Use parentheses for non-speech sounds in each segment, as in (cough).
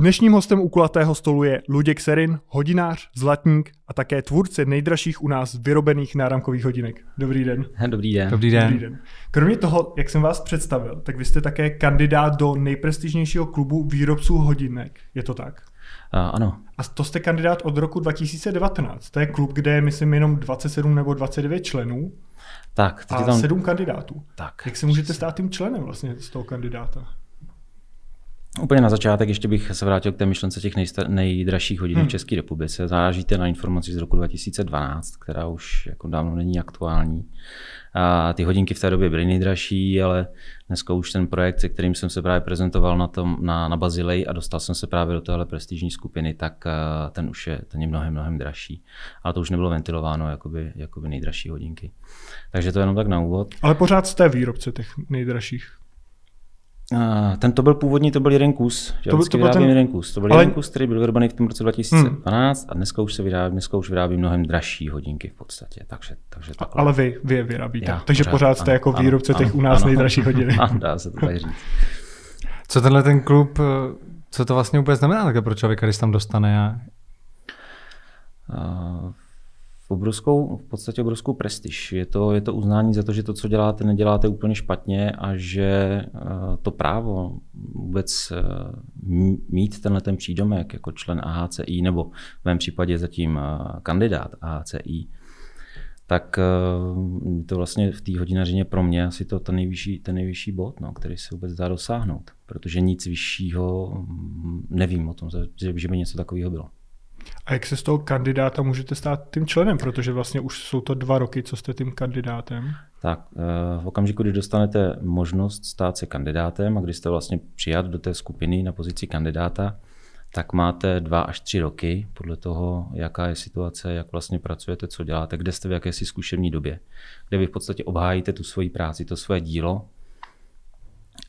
Dnešním hostem u kulatého stolu je Luděk Serin, hodinář, zlatník a také tvůrce nejdražších u nás vyrobených náramkových hodinek. Dobrý den. Dobrý den. Dobrý den. Dobrý den. Kromě toho, jak jsem vás představil, tak vy jste také kandidát do nejprestižnějšího klubu výrobců hodinek. Je to tak? A, ano. A to jste kandidát od roku 2019. To je klub, kde je, myslím, jenom 27 nebo 29 členů Tak, teď a tam... 7 kandidátů. Tak. Jak se můžete stát tím členem vlastně z toho kandidáta? Úplně na začátek ještě bych se vrátil k té myšlence těch nejsta- nejdražších hodin Hmm. v České republice. Zážíte na informaci z roku 2012, která už jako dávno není aktuální. A ty hodinky v té době byly nejdražší, ale dneska už ten projekt, se kterým jsem se právě prezentoval na, tom, na, na Bazilej a dostal jsem se právě do téhle prestižní skupiny, tak eh, ten už je, ten je mnohem, mnohem dražší. Ale to už nebylo ventilováno jakoby, jakoby nejdražší hodinky. Takže to jenom tak na úvod. Ale pořád jste výrobce těch nejdražších. Uh, ten to byl původní, to byl jeden kus. To byl- to byl ten- jeden kus. To byl Ale- jeden kus, který byl vyrobený v tom roce 2012 a dneska už se vyrábí, dneska už vyrábí mnohem dražší hodinky v podstatě. Takže, takže takhle. ale vy, vy je vyrábíte. Já, Takže pořád, pořád jste ano, jako ano, výrobce těch ano, u nás ano. nejdražších hodinek. (laughs) Ano, dá se to tak říct. Co tenhle ten klub, eh, co to vlastně vůbec znamená takhle pro člověka, když tam dostane a Uh, obrovskou, v podstatě obrovskou prestiž. Je to, je to uznání za to, že to, co děláte, neděláte úplně špatně a že uh, to právo vůbec uh, mít tenhle ten přídomek jako člen AHCI, nebo v mém případě zatím uh, kandidát AHCI, tak to vlastně v té hodinařině pro mě asi to ten nejvyšší, ten nejvyšší bod, no, který se vůbec dá dosáhnout. Protože nic vyššího mm, nevím o tom, že by něco takového bylo. A jak se z toho kandidáta můžete stát tím členem, protože vlastně už jsou to dva roky, co jste tím kandidátem. Tak eh, v okamžiku, kdy dostanete možnost stát se kandidátem a když jste vlastně přijat do té skupiny na pozici kandidáta, tak máte dva až tři roky podle toho, jaká je situace, jak vlastně pracujete, co děláte, kde jste v jakési zkušební době, kde vy v podstatě obhájíte tu svoji práci, to svoje dílo,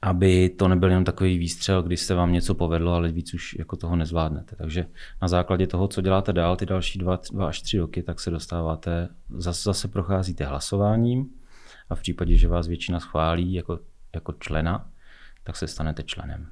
aby to nebyl jenom takový výstřel, kdy se vám něco povedlo, ale víc už jako toho nezvládnete. Takže na základě toho, co děláte dál, ty další dva, dva až tři roky, tak se dostáváte, zase, zase procházíte hlasováním a v případě, že vás většina schválí jako, jako člena, tak se stanete členem.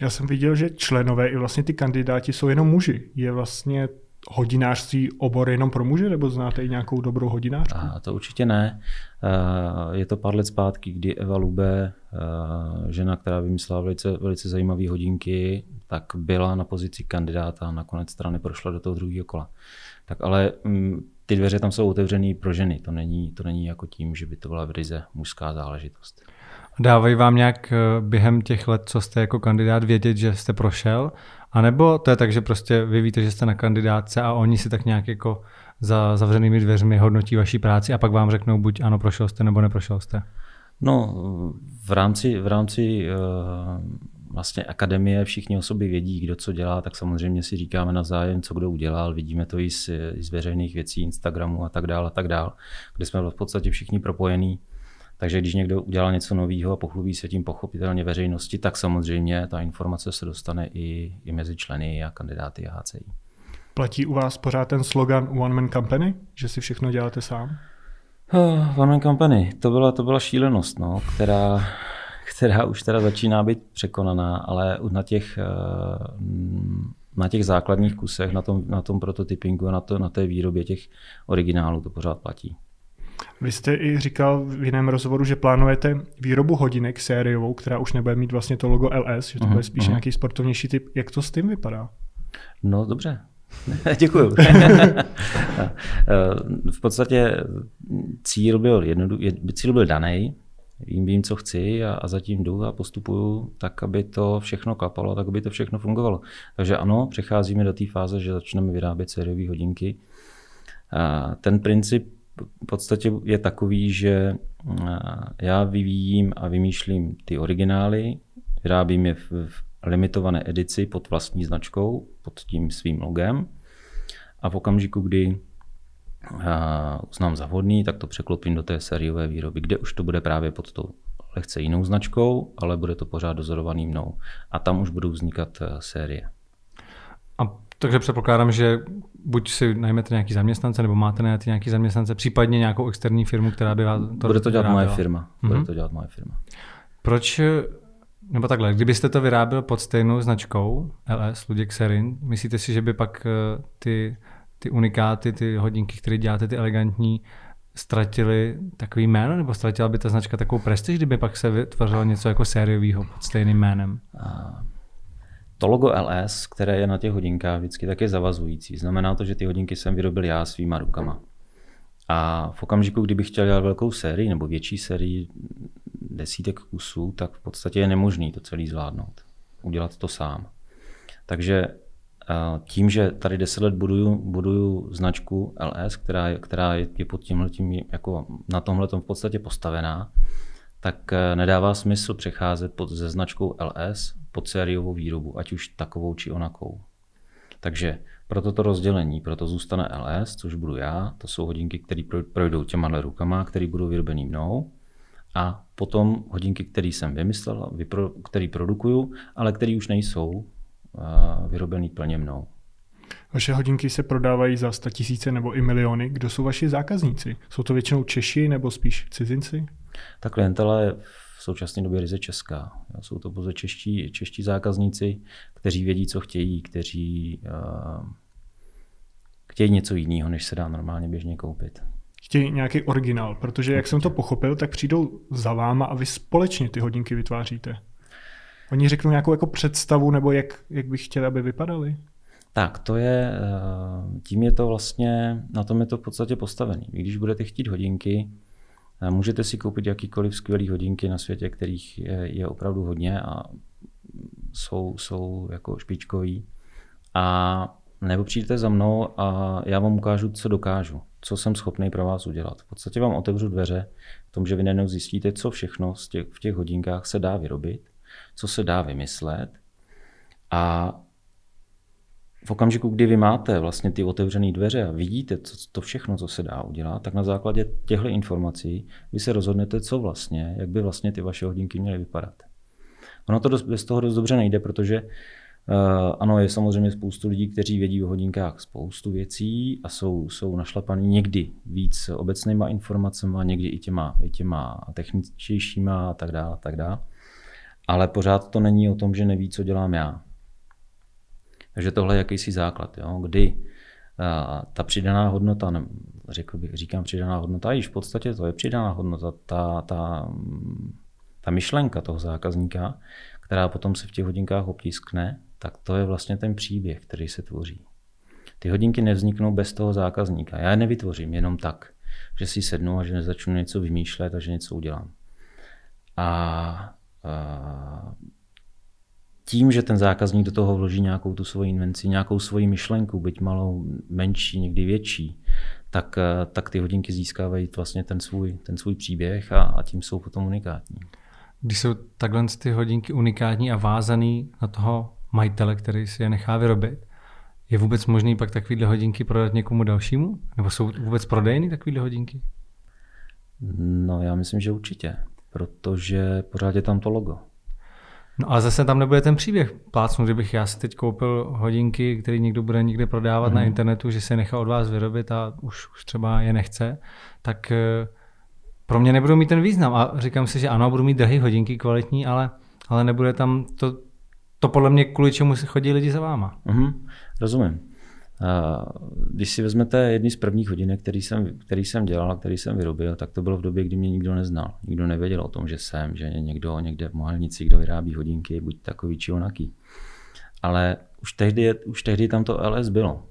Já jsem viděl, že členové i vlastně ty kandidáti jsou jenom muži. Je vlastně hodinářství obor jenom pro muže, nebo znáte i nějakou dobrou hodinářku? A to určitě ne. Eh, Je to pár let zpátky, kdy Eva Lube, eh, žena, která vymyslela velice, velice zajímavé hodinky, tak byla na pozici kandidáta a nakonec strany prošla do toho druhého kola. Tak ale mm, ty dveře tam jsou otevřené pro ženy. To není, to není jako tím, že by to byla v ryze mužská záležitost. Dávají vám nějak eh, během těch let, co jste jako kandidát, vědět, že jste prošel? A nebo to je tak, že prostě vy víte, že jste na kandidátce a oni si tak nějak jako za zavřenými dveřmi hodnotí vaší práci a pak vám řeknou buď ano, prošel jste, nebo neprošel jste. No, v rámci, v rámci eh, vlastně akademie všichni o sobě vědí, kdo co dělá, tak samozřejmě si říkáme navzájem, co kdo udělal. Vidíme to i z, i z veřejných věcí, Instagramu a tak dále, a tak dále, kde jsme v podstatě všichni propojení. Takže když někdo udělal něco nového a pochlubí se tím pochopitelně veřejnosti, tak samozřejmě ta informace se dostane i, i mezi členy a kandidáty HCI. Platí u vás pořád ten slogan One Man Company, že si všechno děláte sám? Oh, One Man Company, to byla, to byla šílenost, no, která, která už teda začíná být překonaná, ale na těch, eh, na těch základních kusech, na tom, na tom prototypingu a na, to, na té výrobě těch originálů to pořád platí. Vy jste i říkal v jiném rozhovoru, že plánujete výrobu hodinek sériovou, která už nebude mít vlastně to logo LS, že to bude spíš mhm. nějaký sportovnější typ. Jak to s tím vypadá? No dobře, (laughs) děkuju. (laughs) v podstatě cíl byl, jednodu, cíl byl daný, vím, vím, co chci a, a zatím jdu a postupuju tak, aby to všechno klapalo, tak, aby to všechno fungovalo. Takže ano, přecházíme do té fáze, že začneme vyrábět sériové hodinky. A ten princip v podstatě je takový, že já vyvíjím a vymýšlím ty originály, vyrábím je v, v limitované edici pod vlastní značkou, pod tím svým logem a v okamžiku, kdy uznám za vhodný, tak to překlopím do té sériové výroby, kde už to bude právě pod tou lehce jinou značkou, ale bude to pořád dozorovaný mnou. A tam už budou vznikat série. Takže předpokládám, že buď si najmete nějaký zaměstnance, nebo máte najít nějaký zaměstnance, případně nějakou externí firmu, která by vás to Bude to dělat moje firma. Bude mm-hmm. to dělat moje firma. Proč nebo takhle, kdybyste to vyráběl pod stejnou značkou LS, Luděk Serin, myslíte si, že by pak eh, ty, ty unikáty, ty hodinky, které děláte, ty elegantní, ztratili takový jméno, nebo ztratila by ta značka takovou prestiž, kdyby pak se vytvořilo něco jako sériového pod stejným jménem? To logo LS, které je na těch hodinkách, vždycky tak je zavazující. Znamená to, že ty hodinky jsem vyrobil já svýma rukama. A v okamžiku, kdybych chtěl dělat velkou sérii nebo větší sérii desítek kusů, tak v podstatě je nemožný to celý zvládnout. Udělat to sám. Takže tím, že tady 10 let buduju, buduju značku LS, která která je pod tímhletím, jako na tomhle v podstatě postavená, tak eh, nedává smysl přecházet pod, ze značkou LS pod sériovou výrobu, ať už takovou či onakou. Takže pro toto rozdělení, proto zůstane LS, což budu já, to jsou hodinky, které projdou těma rukama, které budou vyrobený mnou. A potom hodinky, které jsem vymyslel, které produkuju, ale které už nejsou vyrobený plně mnou. Vaše hodinky se prodávají za 100 tisíce nebo i miliony. Kdo jsou vaši zákazníci? Jsou to většinou Češi nebo spíš cizinci? Ta klientela je v současné době ryze česká. Jsou to pouze čeští, čeští zákazníci, kteří vědí, co chtějí, kteří uh, chtějí něco jiného, než se dá normálně běžně koupit. Chtějí nějaký originál, protože jak jsem to pochopil, tak přijdou za váma a vy společně ty hodinky vytváříte. Oni řeknou nějakou jako představu, nebo jak, jak bych chtěl, aby vypadaly? Tak, to je, eh, tím je to vlastně, na tom je to v podstatě postavený. Když budete chtít hodinky, můžete si koupit jakýkoliv skvělý hodinky na světě, kterých je, opravdu hodně a jsou, jsou jako špičkový. A nebo přijdete za mnou a já vám ukážu, co dokážu, co jsem schopný pro vás udělat. V podstatě vám otevřu dveře v tom, že vy najednou zjistíte, co všechno v těch hodinkách se dá vyrobit co se dá vymyslet. A v okamžiku, kdy vy máte vlastně ty otevřené dveře a vidíte to, to všechno, co se dá udělat, tak na základě těchto informací vy se rozhodnete, co vlastně, jak by vlastně ty vaše hodinky měly vypadat. Ono to dost, bez toho dost dobře nejde, protože uh, ano, je samozřejmě spoustu lidí, kteří vědí o hodinkách spoustu věcí a jsou, jsou našlapaní někdy víc obecnýma informacemi, někdy i těma, i těma techničtějšíma a tak dále. Tak dále ale pořád to není o tom, že neví, co dělám já. Takže tohle je jakýsi základ, jo? kdy ta přidaná hodnota, ne, řekl bych, říkám přidaná hodnota, již v podstatě to je přidaná hodnota, ta, ta, ta myšlenka toho zákazníka, která potom se v těch hodinkách obtiskne, tak to je vlastně ten příběh, který se tvoří. Ty hodinky nevzniknou bez toho zákazníka. Já je nevytvořím jenom tak, že si sednu a že začnu něco vymýšlet a že něco udělám. A tím, že ten zákazník do toho vloží nějakou tu svoji invenci, nějakou svoji myšlenku, byť malou, menší, někdy větší, tak, eh, tak ty hodinky získávají vlastně ten svůj, ten svůj příběh a, a tím jsou potom unikátní. Když jsou takhle ty hodinky unikátní a vázaný na toho majitele, který si je nechá vyrobit, je vůbec možný pak takovýhle hodinky prodat někomu dalšímu? Nebo jsou vůbec prodejny takovýhle hodinky? No já myslím, že určitě protože pořád je tam to logo. No ale zase tam nebude ten příběh. Plácnu, kdybych já si teď koupil hodinky, které někdo bude někde prodávat mm. na mhm. internetu, že se nechá od vás vyrobit a už, už třeba je nechce, tak eh, pro mě nebudou mít ten význam. A říkám si, že ano, budu mít drahé hodinky, kvalitní, ale, ale nebude tam to, to podle mě kvůli čemu se chodí lidi za váma. Mm, rozumím. Když si vezmete jedny z prvních hodinek, který jsem, který jsem dělal, který jsem vyrobil, tak to bylo v době, kdy mě nikdo neznal. Nikdo nevěděl o tom, že jsem, že někdo někde v Mohelnici, kdo vyrábí hodinky, buď takový či onaký. Ale už tehdy, už tehdy tam to LS bylo.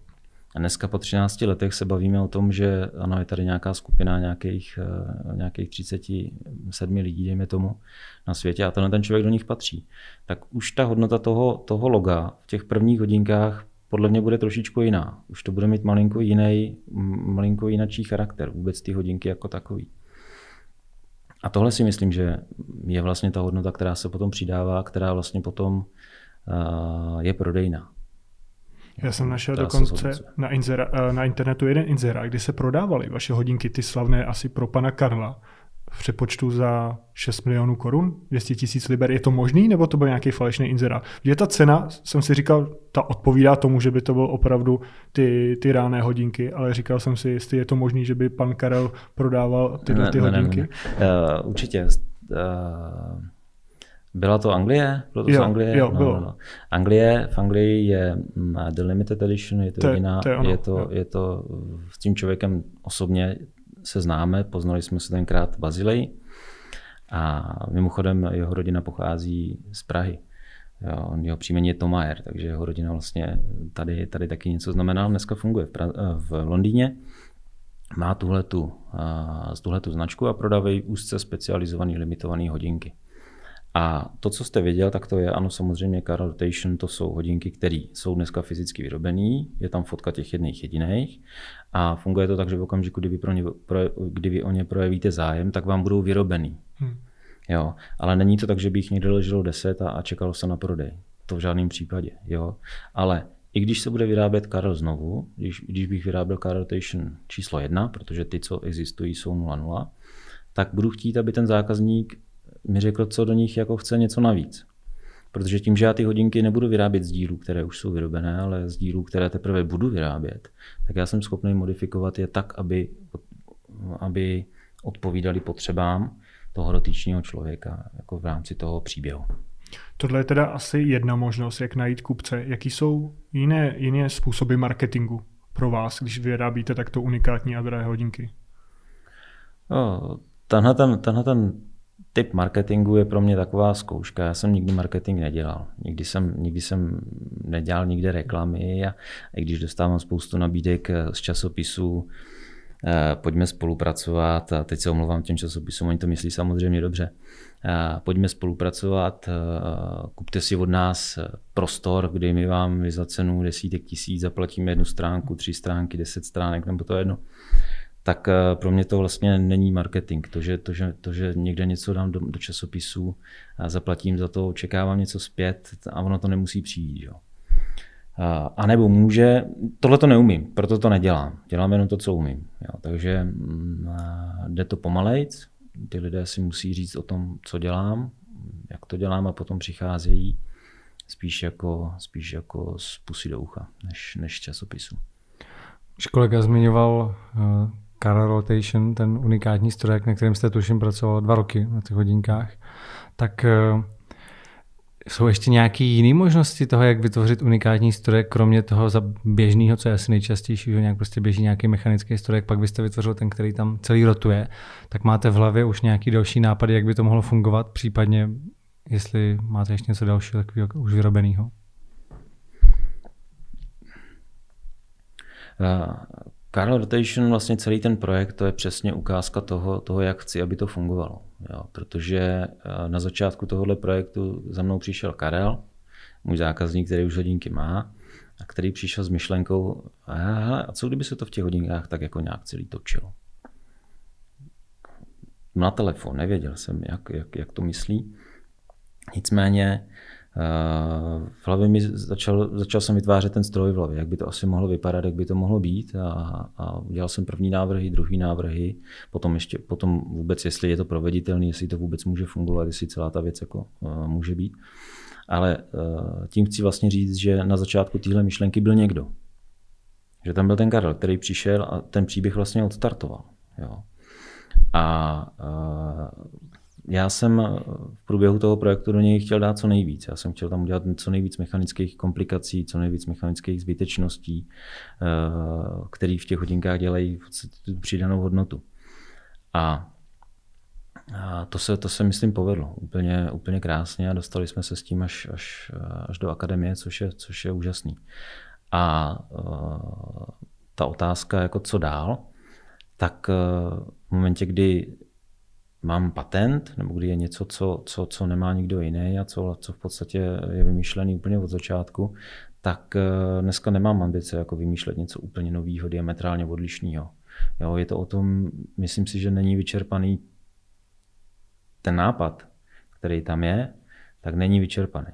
A dneska po 13 letech se bavíme o tom, že ano, je tady nějaká skupina nějakých, eh, nějakých 37 lidí, dejme tomu, na světě a tenhle ten člověk do nich patří. Tak už ta hodnota toho, toho loga v těch prvních hodinkách podle mě bude trošičku jiná. Už to bude mít malinko jiný, malinko jinačí charakter, vůbec ty hodinky jako takový. A tohle si myslím, že je vlastně ta hodnota, která se potom přidává, která vlastně potom uh, je prodejná. Já jsem našel dokonce na, inzera, eh, na internetu jeden inzerát, kdy se prodávaly vaše hodinky, ty slavné asi pro pana Karla v přepočtu za 6 milionů korun, 200 tisíc liber. Je to možný, nebo to byl nějaký falešný inzerát? Je ta cena, jsem si říkal, ta odpovídá tomu, že by to byl opravdu ty, ty ráné hodinky, ale říkal jsem si, jestli je to možný, že by pan Karel prodával tyhle ty ne, hodinky. Ne, ne, ne. Uh, určitě. Uh, Byla to Anglie? Bylo to jo, z Anglie? Jo, no, bylo. No, no. Anglie, v Anglii je The Limited Edition, je to, to jediná, to je, ono, je, to, je to, s tím člověkem osobně se známe, poznali jsme se tenkrát v Bazileji a mimochodem jeho rodina pochází z Prahy. Jo, jeho příjmení je Tomajer, takže jeho rodina vlastně tady, tady taky něco znamená. Dneska funguje v, pra- v Londýně. Má tuhletu, uh, tuhletu značku a prodávají úzce specializované limitované hodinky. A to, co jste viděl, tak to je ano samozřejmě car rotation, to jsou hodinky, které jsou dneska fyzicky vyrobené, je tam fotka těch jedných jediných a funguje to tak, že v okamžiku, kdy vy, pro ně, pro, kdy vy o ně projevíte zájem, tak vám budou vyrobený. Hmm. Jo, ale není to tak, že by jich někde leželo 10 a, a čekalo se na prodej. To v žádném případě. Jo. Ale i když se bude vyrábět Karel znovu, když, když bych vyráběl Car Rotation číslo 1, protože ty, co existují, jsou 0,0, tak budu chtít, aby ten zákazník mi řekl, co do nich jako chce něco navíc. Protože tím, že já ty hodinky nebudu vyrábět z dílů, které už jsou vyrobené, ale z dílů, které teprve budu vyrábět, tak já jsem schopný modifikovat je tak, aby, aby odpovídali potřebám toho dotyčního člověka jako v rámci toho příběhu. Tohle je teda asi jedna možnost, jak najít kupce. Jaký jsou jiné, jiné způsoby marketingu pro vás, když vyrábíte takto unikátní a drahé hodinky? No, tenhle ten, tenhle ten typ marketingu je pro mě taková zkouška. Já jsem nikdy marketing nedělal. Nikdy jsem, nikdy jsem nedělal nikde reklamy a i když dostávám spoustu nabídek z časopisů, eh, pojďme spolupracovat a teď se omlouvám těm časopisům, oni to myslí samozřejmě dobře. Eh, pojďme spolupracovat, eh, kupte si od nás prostor, kde my vám za cenu desítek tisíc zaplatíme jednu stránku, tři stránky, deset stránek, nebo to jedno tak eh, pro mě to vlastně není marketing. To, že, to, že, to, že někde něco dám do, do časopisu a zaplatím za to, očekávám něco zpět a ono to nemusí přijít. Jo. A nebo může, tohle to neumím, proto to nedělám. Dělám jenom to, co umím. Jo. Takže mm, jde to pomalejc, ty lidé si musí říct o tom, co dělám, jak to dělám a potom přicházejí spíš jako, spíš jako z pusy do ucha, než, než časopisu. Už kolega zmiňoval Car Rotation, ten unikátní strojek, na kterém jste tuším pracoval dva roky na těch hodinkách, tak eh, jsou ještě nějaké jiné možnosti toho, jak vytvořit unikátní strojek, kromě toho za běžného, co je asi nejčastější, že nějak prostě běží nějaký mechanický strojek, pak byste vytvořil ten, který tam celý rotuje, tak máte v hlavě už nějaký další nápady, jak by to mohlo fungovat, případně jestli máte ještě něco dalšího takového už vyrobeného. Carl Rotation, vlastně celý ten projekt, to je přesně ukázka toho, toho jak chci, aby to fungovalo. Jo, protože eh, na začátku tohohle projektu za mnou přišel Karel, můj zákazník, který už hodinky má, a který přišel s myšlenkou, a co kdyby se to v těch hodinkách tak jako nějak celý točilo. Na telefon, nevěděl jsem, jak, jak, jak to myslí. Nicméně v hlavě mi začal, začal jsem vytvářet ten stroj v hlavě, jak by to asi mohlo vypadat, jak by to mohlo být a, a udělal jsem první návrhy, druhý návrhy, potom ještě potom vůbec, jestli je to proveditelné, jestli to vůbec může fungovat, jestli celá ta věc jako uh, může být. Ale uh, tím chci vlastně říct, že na začátku téhle myšlenky byl někdo. Že tam byl ten Karel, který přišel a ten příběh vlastně odstartoval. Jo. A uh, já jsem eh, v průběhu toho projektu do něj chtěl dát co nejvíc. Já jsem chtěl tam udělat co nejvíc mechanických komplikací, co nejvíc mechanických zbytečností, eh, které v těch hodinkách dělají přidanou hodnotu. A a to se, to se myslím povedlo úplně, úplně krásně a dostali jsme se s tím až, až, až do akademie, což je, což je úžasný. A uh, ta otázka, jako co dál, tak uh, v momentě, kdy mám patent, nebo kdy je něco, co, co, co nemá nikdo jiný a co, co v podstatě je vymýšlený úplně od začátku, tak eh, dneska nemám ambice jako vymýšlet něco úplně nového, diametrálně odlišného. Jo, je to o tom, myslím si, že není vyčerpaný ten nápad, který tam je, tak není vyčerpaný.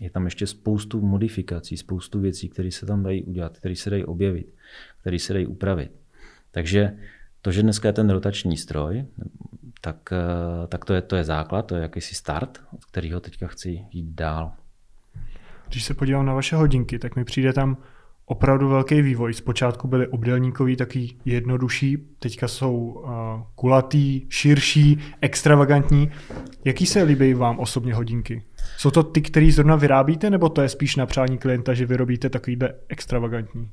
Je tam ještě spoustu modifikací, spoustu věcí, které se tam dají udělat, které se dají objevit, které se dají upravit. Takže to, že dneska je ten rotační stroj, tak, eh, tak to, je, to je základ, to je jakýsi start, od kterého teďka chci jít dál. Když se podívám na vaše hodinky, tak mi přijde tam opravdu velký vývoj. Zpočátku byly obdelníkový, taky jednodušší, teďka jsou uh, kulatý, širší, extravagantní. Jaký se líbí vám osobně hodinky? Jsou to ty, které zrovna vyrábíte, nebo to je spíš na přání klienta, že vyrobíte takovýhle extravagantní?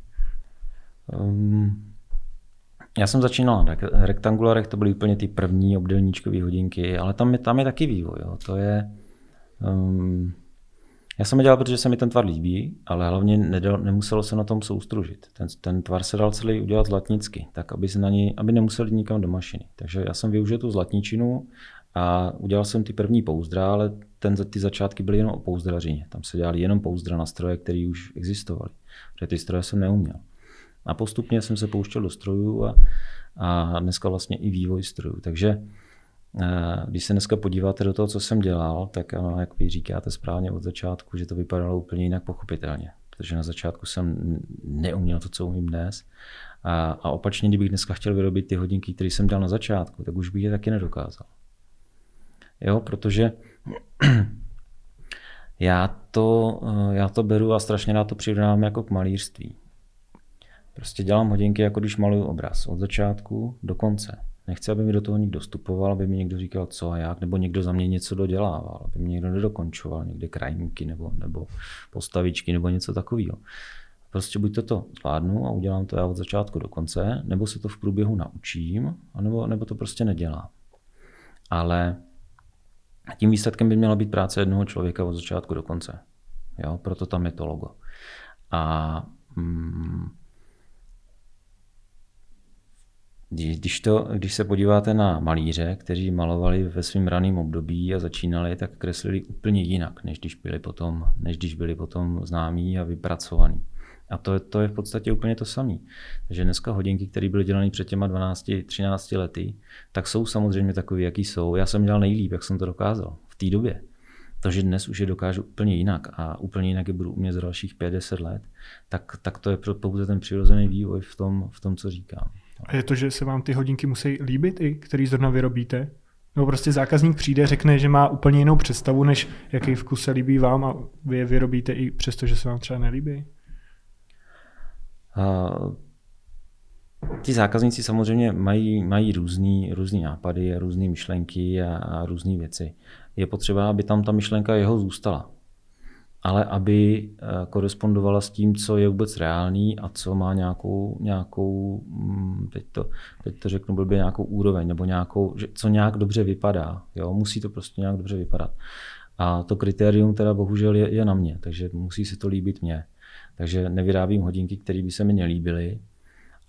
Um, já jsem začínal na rektangularech, to byly úplně ty první obdelníčkové hodinky, ale tam je, tam je taky vývoj. Jo. To je, um, já jsem je dělal, protože se mi ten tvar líbí, ale hlavně nedal, nemuselo se na tom soustružit. Ten, ten tvar se dal celý udělat zlatnicky, tak aby, se na ní, aby nemuseli nikam do mašiny. Takže já jsem využil tu zlatničinu a udělal jsem ty první pouzdra, ale ten, ty začátky byly jenom o pouzdrařině. Tam se dělali jenom pouzdra na stroje, které už existovaly. Protože ty stroje jsem neuměl. A postupně jsem se pouštěl do strojů a, a dneska vlastně i vývoj strojů. Takže eh, když se dneska podíváte do toho, co jsem dělal, tak ano, jak vy říkáte správně od začátku, že to vypadalo úplně jinak pochopitelně. Protože na začátku jsem neuměl to, co umím dnes. A, a opačně, kdybych dneska chtěl vyrobit ty hodinky, které jsem dal na začátku, tak už bych je taky nedokázal. Jo, protože (clears throat) já to, eh, já to beru a strašně rád to přirovnám jako k malířství. Prostě dělám hodinky, jako když maluju obraz. Od začátku do konce. Nechci, aby mi do toho někdo vstupoval, aby mi někdo říkal, co a jak, nebo někdo za mě něco dodělával, aby mi někdo nedokončoval, někde krajníky nebo, nebo postavičky nebo něco takového. Prostě buď to, to zvládnu a udělám to já od začátku do konce, nebo se to v průběhu naučím, anebo, nebo to prostě nedělám. Ale tím výsledkem by měla být práce jednoho člověka od začátku do konce. Jo, proto tam je to logo. A mm, Když, to, když se podíváte na malíře, kteří malovali ve svém raném období a začínali, tak kreslili úplně jinak, než když byli potom, než když byli potom známí a vypracovaní. A to, to je v podstatě úplně to samé. Takže dneska hodinky, které byly dělané před těma 12-13 lety, tak jsou samozřejmě takové, jaký jsou. Já jsem dělal nejlíp, jak jsem to dokázal v té době. To, že dnes už je dokážu úplně jinak a úplně jinak je budu umět za dalších 50 let, tak, tak to je pouze ten přirozený vývoj v tom, v tom co říkám. A je to, že se vám ty hodinky musí líbit i, který zrovna vyrobíte? Nebo prostě zákazník přijde, řekne, že má úplně jinou představu, než jaký vkus se líbí vám a vy je vyrobíte i přesto, že se vám třeba nelíbí? Uh, ty zákazníci samozřejmě mají, mají různý, různý nápady, různé myšlenky a, a různé věci. Je potřeba, aby tam ta myšlenka jeho zůstala ale aby eh, korespondovala s tím, co je vůbec reálný a co má nějakou, nějakou mm, teď, to, teď to řeknu blbě, nějakou úroveň, nebo nějakou, co nějak dobře vypadá. Jo? Musí to prostě nějak dobře vypadat. A to kritérium teda bohužel je, je na mě, takže musí se to líbit mně. Takže nevyrábím hodinky, které by se mi nelíbily,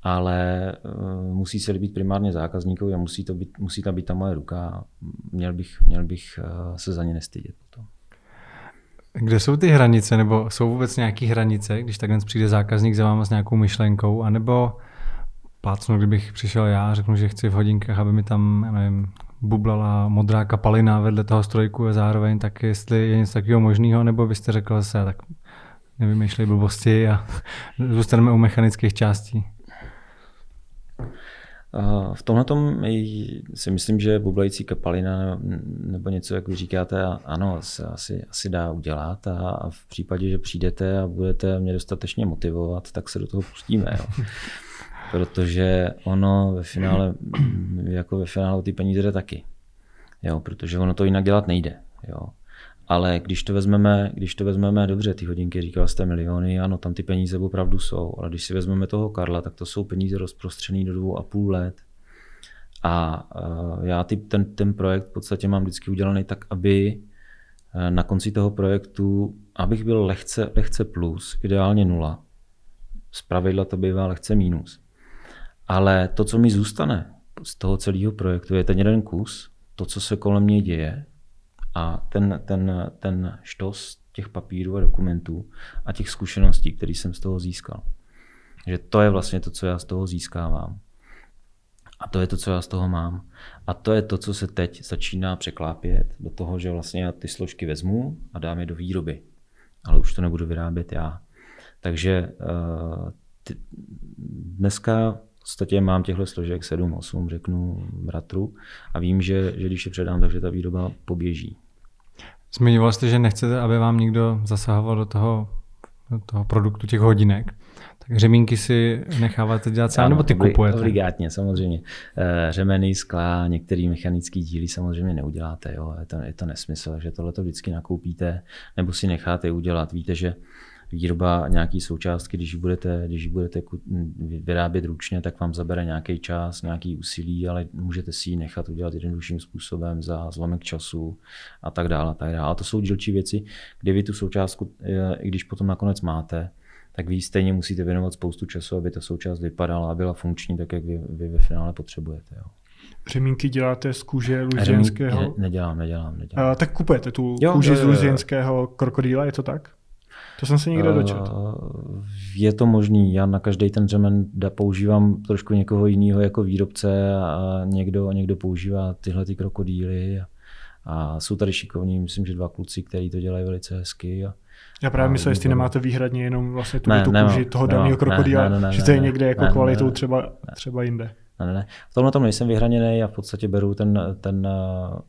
ale uh, musí se líbit primárně zákazníkovi a musí, to být, musí tam být ta moje ruka. Měl bych, měl bych uh, se za ně nestydět potom. Kde jsou ty hranice, nebo jsou vůbec nějaké hranice, když takhle přijde zákazník za váma s nějakou myšlenkou, anebo plácnu, kdybych přišel já a řeknu, že chci v hodinkách, aby mi tam, nevím, bublala modrá kapalina vedle toho strojku a zároveň tak jestli je něco takového možného, nebo byste řekl zase, tak nevymýšlej blbosti a (laughs) zůstaneme u mechanických částí. V tomhle si myslím, že bublající kapalina nebo něco, jak vy říkáte, ano, se asi, asi dá udělat a v případě, že přijdete a budete mě dostatečně motivovat, tak se do toho pustíme. Jo. (laughs) Protože ono ve finále, jako ve finále ty peníze jde taky. Jo, protože ono to jinak dělat nejde. Jo. Ale když to vezmeme, když to vezmeme dobře, ty hodinky, říkal jste miliony, ano, tam ty peníze opravdu jsou, ale když si vezmeme toho Karla, tak to jsou peníze rozprostřený do dvou a půl let. A uh, já ty, ten, ten projekt v podstatě mám vždycky udělaný tak, aby uh, na konci toho projektu, abych byl lehce, lehce plus, ideálně nula. Z pravidla to bývá lehce minus. Ale to, co mi zůstane z toho celého projektu, je ten jeden kus, to, co se kolem mě děje, a ten, ten, ten štos těch papírů a dokumentů a těch zkušeností, které jsem z toho získal. Že to je vlastně to, co já z toho získávám. A to je to, co já z toho mám. A to je to, co se teď začíná překlápět do toho, že vlastně já ty složky vezmu a dám je do výroby. Ale už to nebudu vyrábět já. Takže uh, ty, dneska podstatě mám těchto složek 7-8, řeknu, bratru a vím, že, že když je předám, takže ta výroba poběží. Zmiňoval jste, že nechcete, aby vám někdo zasahoval do toho toho produktu, těch hodinek. Tak řemínky si necháváte dělat sám, nebo ty kupujete? Obligátně, samozřejmě. Eh, řemeny, skla, některé mechanické díly samozřejmě neuděláte. Jo. Je, to, je to nesmysl, že tohle to vždycky nakoupíte nebo si necháte udělat. Víte, že výroba nějaký součástky, když ji budete, když budete vyrábět ručně, tak vám zabere nějaký čas, nějaký úsilí, ale můžete si ji nechat udělat jednodušším způsobem za zlomek času a tak dále. A tak dále. A to jsou dílčí věci, kde vy tu součástku, eh, i když potom nakonec máte, tak vy stejně musíte věnovat spoustu času, aby ta součást vypadala a byla funkční tak, jak vy, vy ve finále potřebujete. Jo. Řemínky děláte z kůže luzienského? Ne, nedělám, nedělám. nedělám. A, tak kupujete tu jo, kůži jo, jo, jo. z luzienského krokodýla, je to tak? To jsem se někde dočetl. Je to možný. Já na každý ten řemen používám trošku někoho jiného jako výrobce a někdo, někdo používá tyhle ty krokodýly. A jsou tady šikovní, myslím, že dva kluci, kteří to dělají velice hezky. A, já právě myslím, jestli nemáte výhradně jenom vlastně tu, ne, tu kůži ne, toho daného krokodýla, ne, ne, ne, že to je někde jako ne, kvalitou ne, třeba, třeba jinde. Ne, ne, ne. V tomhle tom nejsem vyhraněný, já v podstatě beru ten, ten,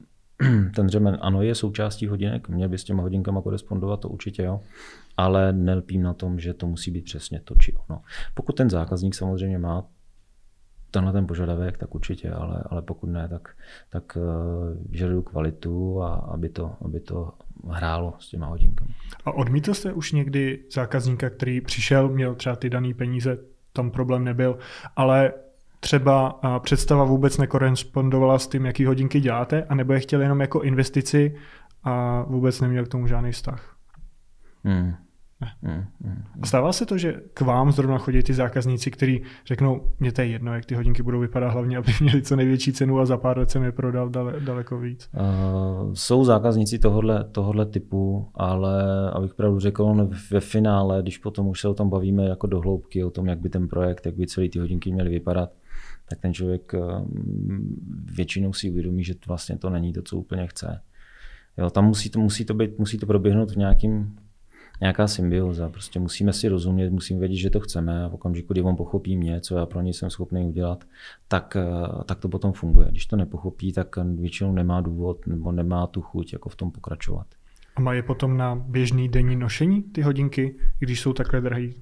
(clears throat) ten řemen, ano, je součástí hodinek, měl by s těma hodinkama korespondovat, to určitě jo, ale nelpím na tom, že to musí být přesně to či ono. Pokud ten zákazník samozřejmě má tenhle ten požadavek, tak určitě, ale, ale pokud ne, tak, tak uh, vyžaduju kvalitu a aby to, aby to hrálo s těma hodinkami. A odmítl jste už někdy zákazníka, který přišel, měl třeba ty dané peníze, tam problém nebyl, ale třeba představa vůbec nekorespondovala s tím, jaký hodinky děláte, anebo je chtěl jenom jako investici a vůbec neměl k tomu žádný vztah? Hmm. Hmm, hmm. Stává se to, že k vám zrovna chodí ty zákazníci, kteří řeknou, mě to je jedno, jak ty hodinky budou vypadat, hlavně aby měli co největší cenu a za pár let jsem je prodal dale, daleko víc. Uh, jsou zákazníci tohohle, tohohle typu, ale abych pravdu řekl, ve finále, když potom už se o tom bavíme jako do hloubky, o tom, jak by ten projekt, jak by celý ty hodinky měly vypadat, tak ten člověk většinou si uvědomí, že vlastně to není to, co úplně chce. Jo, tam musí to, musí to, být, musí to proběhnout v nějakým nějaká symbioza. Prostě musíme si rozumět, musíme vědět, že to chceme a v okamžiku, kdy on pochopí mě, co já pro něj jsem schopný udělat, tak, eh, tak to potom funguje. Když to nepochopí, tak většinou nemá důvod nebo nemá tu chuť jako v tom pokračovat. A mají potom na běžný denní nošení ty hodinky, když jsou takhle drahý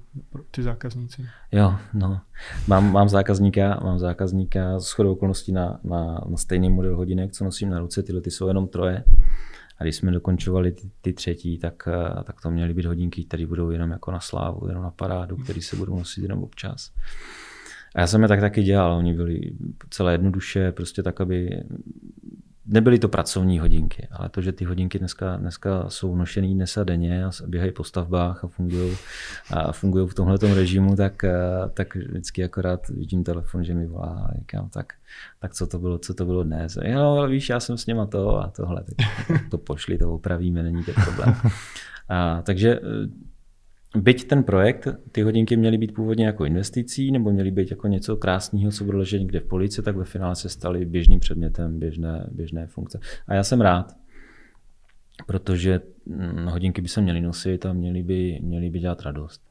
ty zákazníci? Jo, no. Mám, mám zákazníka, mám zákazníka s chodou okolností na, na, na, stejný model hodinek, co nosím na ruce, tyhle ty jsou jenom troje. A když jsme dokončovali ty, ty třetí, tak, eh, tak to měly být hodinky, které budou jenom jako na slávu, jenom na parádu, které se budou nosit jenom občas. A já jsem je tak taky dělal, oni byli celé jednoduše, prostě tak, aby nebyly to pracovní hodinky, ale to, že ty hodinky dneska, dneska jsou nošený dnes a denně a běhají po stavbách a fungují a fungují v tomhle režimu, tak, eh, tak vždycky akorát vidím telefon, že mi volá a říkám, tak, tak co to bylo, co to bylo dnes. No, víš, já jsem s něma to a tohle, tak to pošli, to opravíme, není to problém. (laughs) A, takže eh, Byť ten projekt, ty hodinky měly být původně jako investicí nebo měly být jako něco krásného, co bylo ležet někde v polici, tak ve finále se staly běžným předmětem, běžné, běžné funkce. A já jsem rád, protože hm, hodinky by se měly nosit a měly by, měly by dělat radost.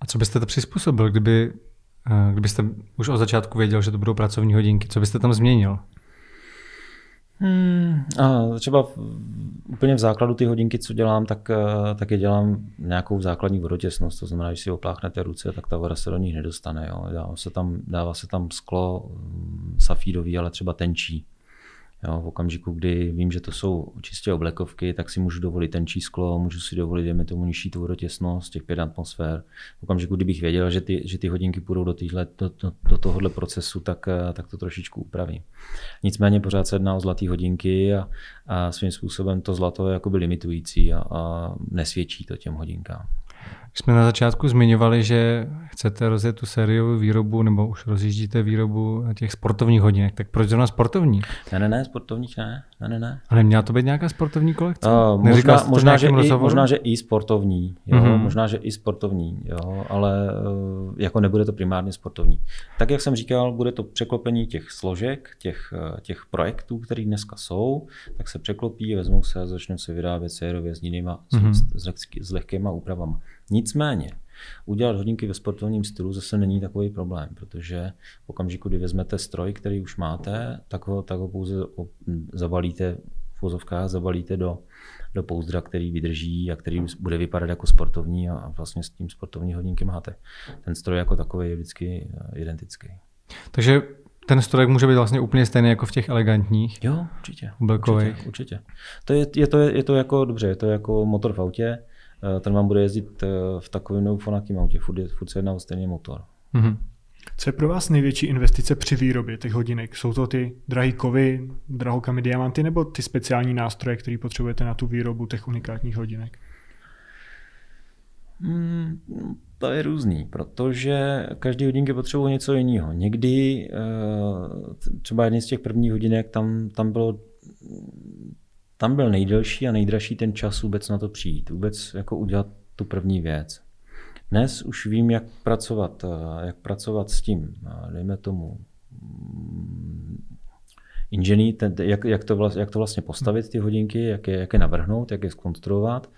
A co byste to přizpůsobil, kdyby, eh, kdybyste už od začátku věděl, že to budou pracovní hodinky? Co byste tam změnil? Hmm, a třeba v, úplně v základu ty hodinky, co dělám, tak, eh, tak je dělám nějakou základní vodotěsnost. To znamená, když si opláchnete ruce, tak ta voda se do nich nedostane. Jo. Dává, se tam, dává se tam sklo mm, safírový, ale třeba tenčí. Jo, v okamžiku, kdy vím, že to jsou čistě oblekovky, tak si můžu dovolit ten sklo, můžu si dovolit, dejme tomu, nižší tu vodotěsnost, těch 5 atmosfér. V okamžiku, kdybych věděl, že ty, že ty hodinky půjdou do, týhle, do, do, do tohohle procesu, tak, eh, tak to trošičku upraví. Nicméně pořád se jedná o zlaté hodinky a, a svým způsobem to zlato je jakoby limitující a, a nesvědčí to těm hodinkám. Jsme na začátku zmiňovali, že chcete rozjet tu sériovou výrobu nebo už rozjíždíte výrobu těch sportovních hodinek. Tak proč zrovna sportovní? Ne, ne, ne, sportovních ne. ne, ne, ne. Ale měla to být nějaká sportovní kolekce? Uh, možná, možná, že i, možná, že i sportovní. Jo, mm-hmm. Možná, že i sportovní, jo, ale uh, jako nebude to primárně sportovní. Tak, jak jsem říkal, bude to překlopení těch složek, těch, uh, těch projektů, které dneska jsou, tak se překlopí, vezmou se a začnou se vyrábět sérově s jinýma, mm-hmm. s, s, s, s lehkýma úpravama. Nicméně, udělat hodinky ve sportovním stylu zase není takový problém, protože v okamžiku, kdy vezmete stroj, který už máte, tak ho, tak ho pouze zabalíte v vozovkách, zabalíte do, do pouzdra, který vydrží a který bude vypadat jako sportovní a vlastně s tím sportovní hodinky máte. Ten stroj jako takový je vždycky eh, identický. Takže ten strojek může být vlastně úplně stejný jako v těch elegantních? Jo, určitě. Určitě, určitě. To je, je, to, je to jako, dobře, je to jako motor v autě, ten vám bude jezdit v takovém nebo fonakým autě, furt, je, furt se jedná o stejný motor. Mm-hmm. Co je pro vás největší investice při výrobě těch hodinek? Jsou to ty drahé kovy, drahokamy diamanty nebo ty speciální nástroje, které potřebujete na tu výrobu těch unikátních hodinek? Hmm, to je různý, protože každý hodinky potřebuje něco jiného. Někdy, eh, třeba jedný z těch prvních hodinek, tam, tam bylo tam byl nejdelší a nejdražší ten čas vůbec na to přijít, vůbec jako udělat tu první věc. Dnes už vím, jak pracovat, eh, jak pracovat s tím, eh, dejme tomu, mm, inženýr, jak, jak, to vlastně, jak to vlastně postavit, ty hodinky, jak je, jak je navrhnout, jak je zkonstruovat.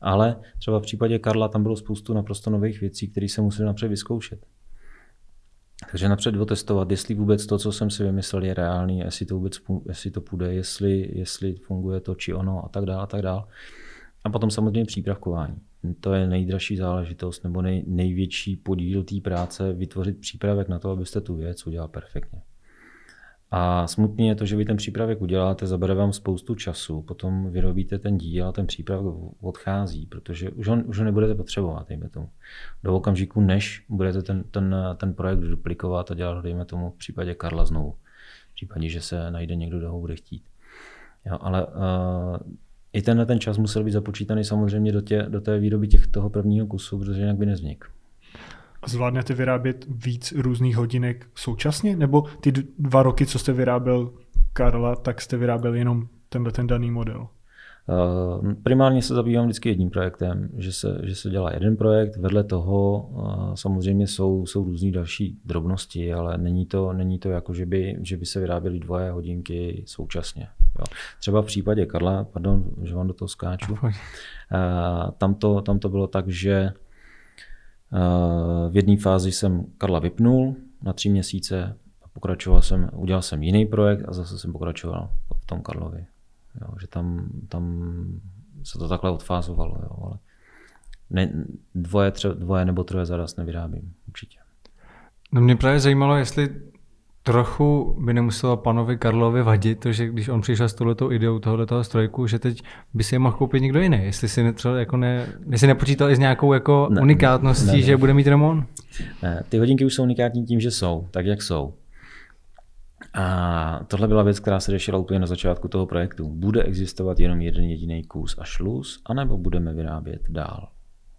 Ale třeba v případě Karla tam bylo spoustu naprosto nových věcí, které se museli napřed vyzkoušet. Takže napřed otestovat, jestli vůbec to, co jsem si vymyslel, je reálný, jestli to vůbec jestli to půjde, jestli, jestli funguje to či ono a tak dále. A, tak dále. a potom samozřejmě přípravkování to je nejdražší záležitost nebo nej, největší podíl té práce vytvořit přípravek na to, abyste tu věc udělal perfektně. A smutný je to, že vy ten přípravek uděláte, zabere vám spoustu času, potom vyrobíte ten díl a ten přípravek odchází, protože už ho, už ho nebudete potřebovat, dejme tomu. Do okamžiku, než budete ten, ten, ten projekt duplikovat a dělat, dejme tomu, v případě Karla znovu. V případě, že se najde někdo, kdo ho bude chtít. Jo, ale uh, i tenhle ten čas musel být započítaný samozřejmě do, tě, do té výroby těch toho prvního kusu, protože jinak by nezvnik. A zvládnete vyrábět víc různých hodinek současně? Nebo ty dva roky, co jste vyráběl Karla, tak jste vyráběl jenom tenhle ten daný model? Eh, primárně se zabývám vždycky jedním projektem, že se, že se dělá jeden projekt, vedle toho eh, samozřejmě jsou, jsou různé další drobnosti, ale není to, není to jako, že by, že by se vyráběly dvoje hodinky současně. Jo. Třeba v případě Karla, pardon, že vám do toho skáču, eh, tam to, tam to bylo tak, že v jedné fázi jsem Karla vypnul na tři měsíce a pokračoval jsem, udělal jsem jiný projekt a zase jsem pokračoval v tom Karlovi. Jo, že tam, tam se to takhle odfázovalo, jo, ale ne, dvoje, tře, dvoje nebo troje zaraz nevyrábím, určitě. No mě právě zajímalo, jestli trochu by nemuselo panovi Karlovi vadit to, že když on přišel s touhletou ideou tohoto strojku, že teď by si je mohl koupit někdo jiný. Jestli si třeba jako ne, jestli nepočítal i s nějakou jako ne, unikátností, ne, ne. že bude mít Ramon? Ne, ty hodinky už jsou unikátní tím, že jsou, tak jak jsou. A tohle byla věc, která se řešila úplně na začátku toho projektu. Bude existovat jenom jeden jediný kus a šluz, anebo budeme vyrábět dál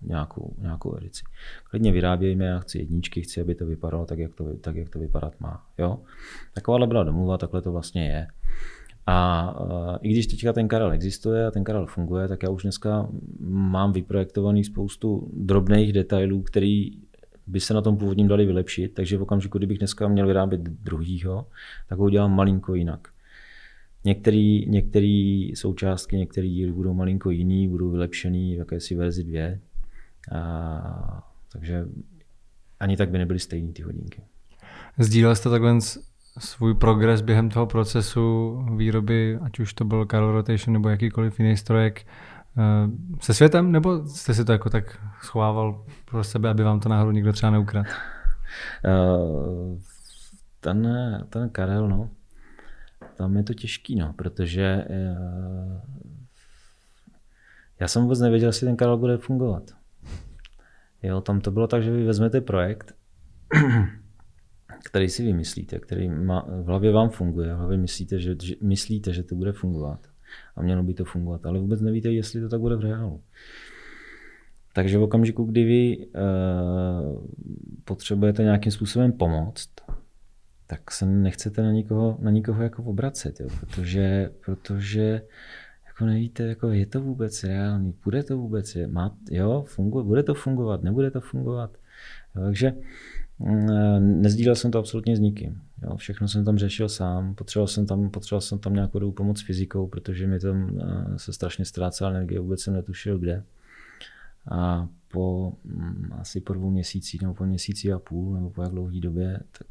nějakou, nějakou edici. Klidně vyrábějme, já chci jedničky, chci, aby to vypadalo tak, jak to, tak, jak to vypadat má. Jo? Takováhle byla domluva, takhle to vlastně je. A uh, i když teďka ten Karel existuje a ten Karel funguje, tak já už dneska mám vyprojektovaný spoustu drobných detailů, který by se na tom původním dali vylepšit, takže v okamžiku, kdybych dneska měl vyrábět druhýho, tak ho udělám malinko jinak. Některé součástky, některé díly budou malinko jiný, budou vylepšený v jakési verzi 2. A, takže ani tak by nebyly stejné ty hodinky. Sdílel jste takhle svůj progres během toho procesu výroby, ať už to byl Carl Rotation nebo jakýkoliv jiný strojek, Eh, se světem, nebo jste si to jako tak schovával pro sebe, aby vám to náhodou nikdo třeba neukradl? Uh, (laughs) ten, ten Karel, no, tam je to těžký, no, protože uh, já jsem vůbec nevěděl, jestli ten Karel bude fungovat. Jo, tam to bylo tak, že vy vezmete projekt, který si vymyslíte, který má, v hlavě vám funguje, v hlavě myslíte, že, že, myslíte, že to bude fungovat a mělo by to fungovat, ale vůbec nevíte, jestli to tak bude v reálu. Takže v okamžiku, kdy vy uh, potřebujete nějakým způsobem pomoct, tak se nechcete na nikoho, na nikoho jako obracet, jo, protože, protože jako nevíte, jako je to vůbec reálný, bude to vůbec, je, má, jo, funguje, bude to fungovat, nebude to fungovat. Jo, takže mm, nezdílel jsem to absolutně s nikým. Jo, všechno jsem tam řešil sám, potřeboval jsem tam, potřeboval jsem tam nějakou dobu pomoc fyzikou, protože mi tam eh, se strašně ztrácela energie, vůbec jsem netušil kde. A po mm, asi po dvou měsících nebo po měsíci a půl nebo po jak dlouhé době, tak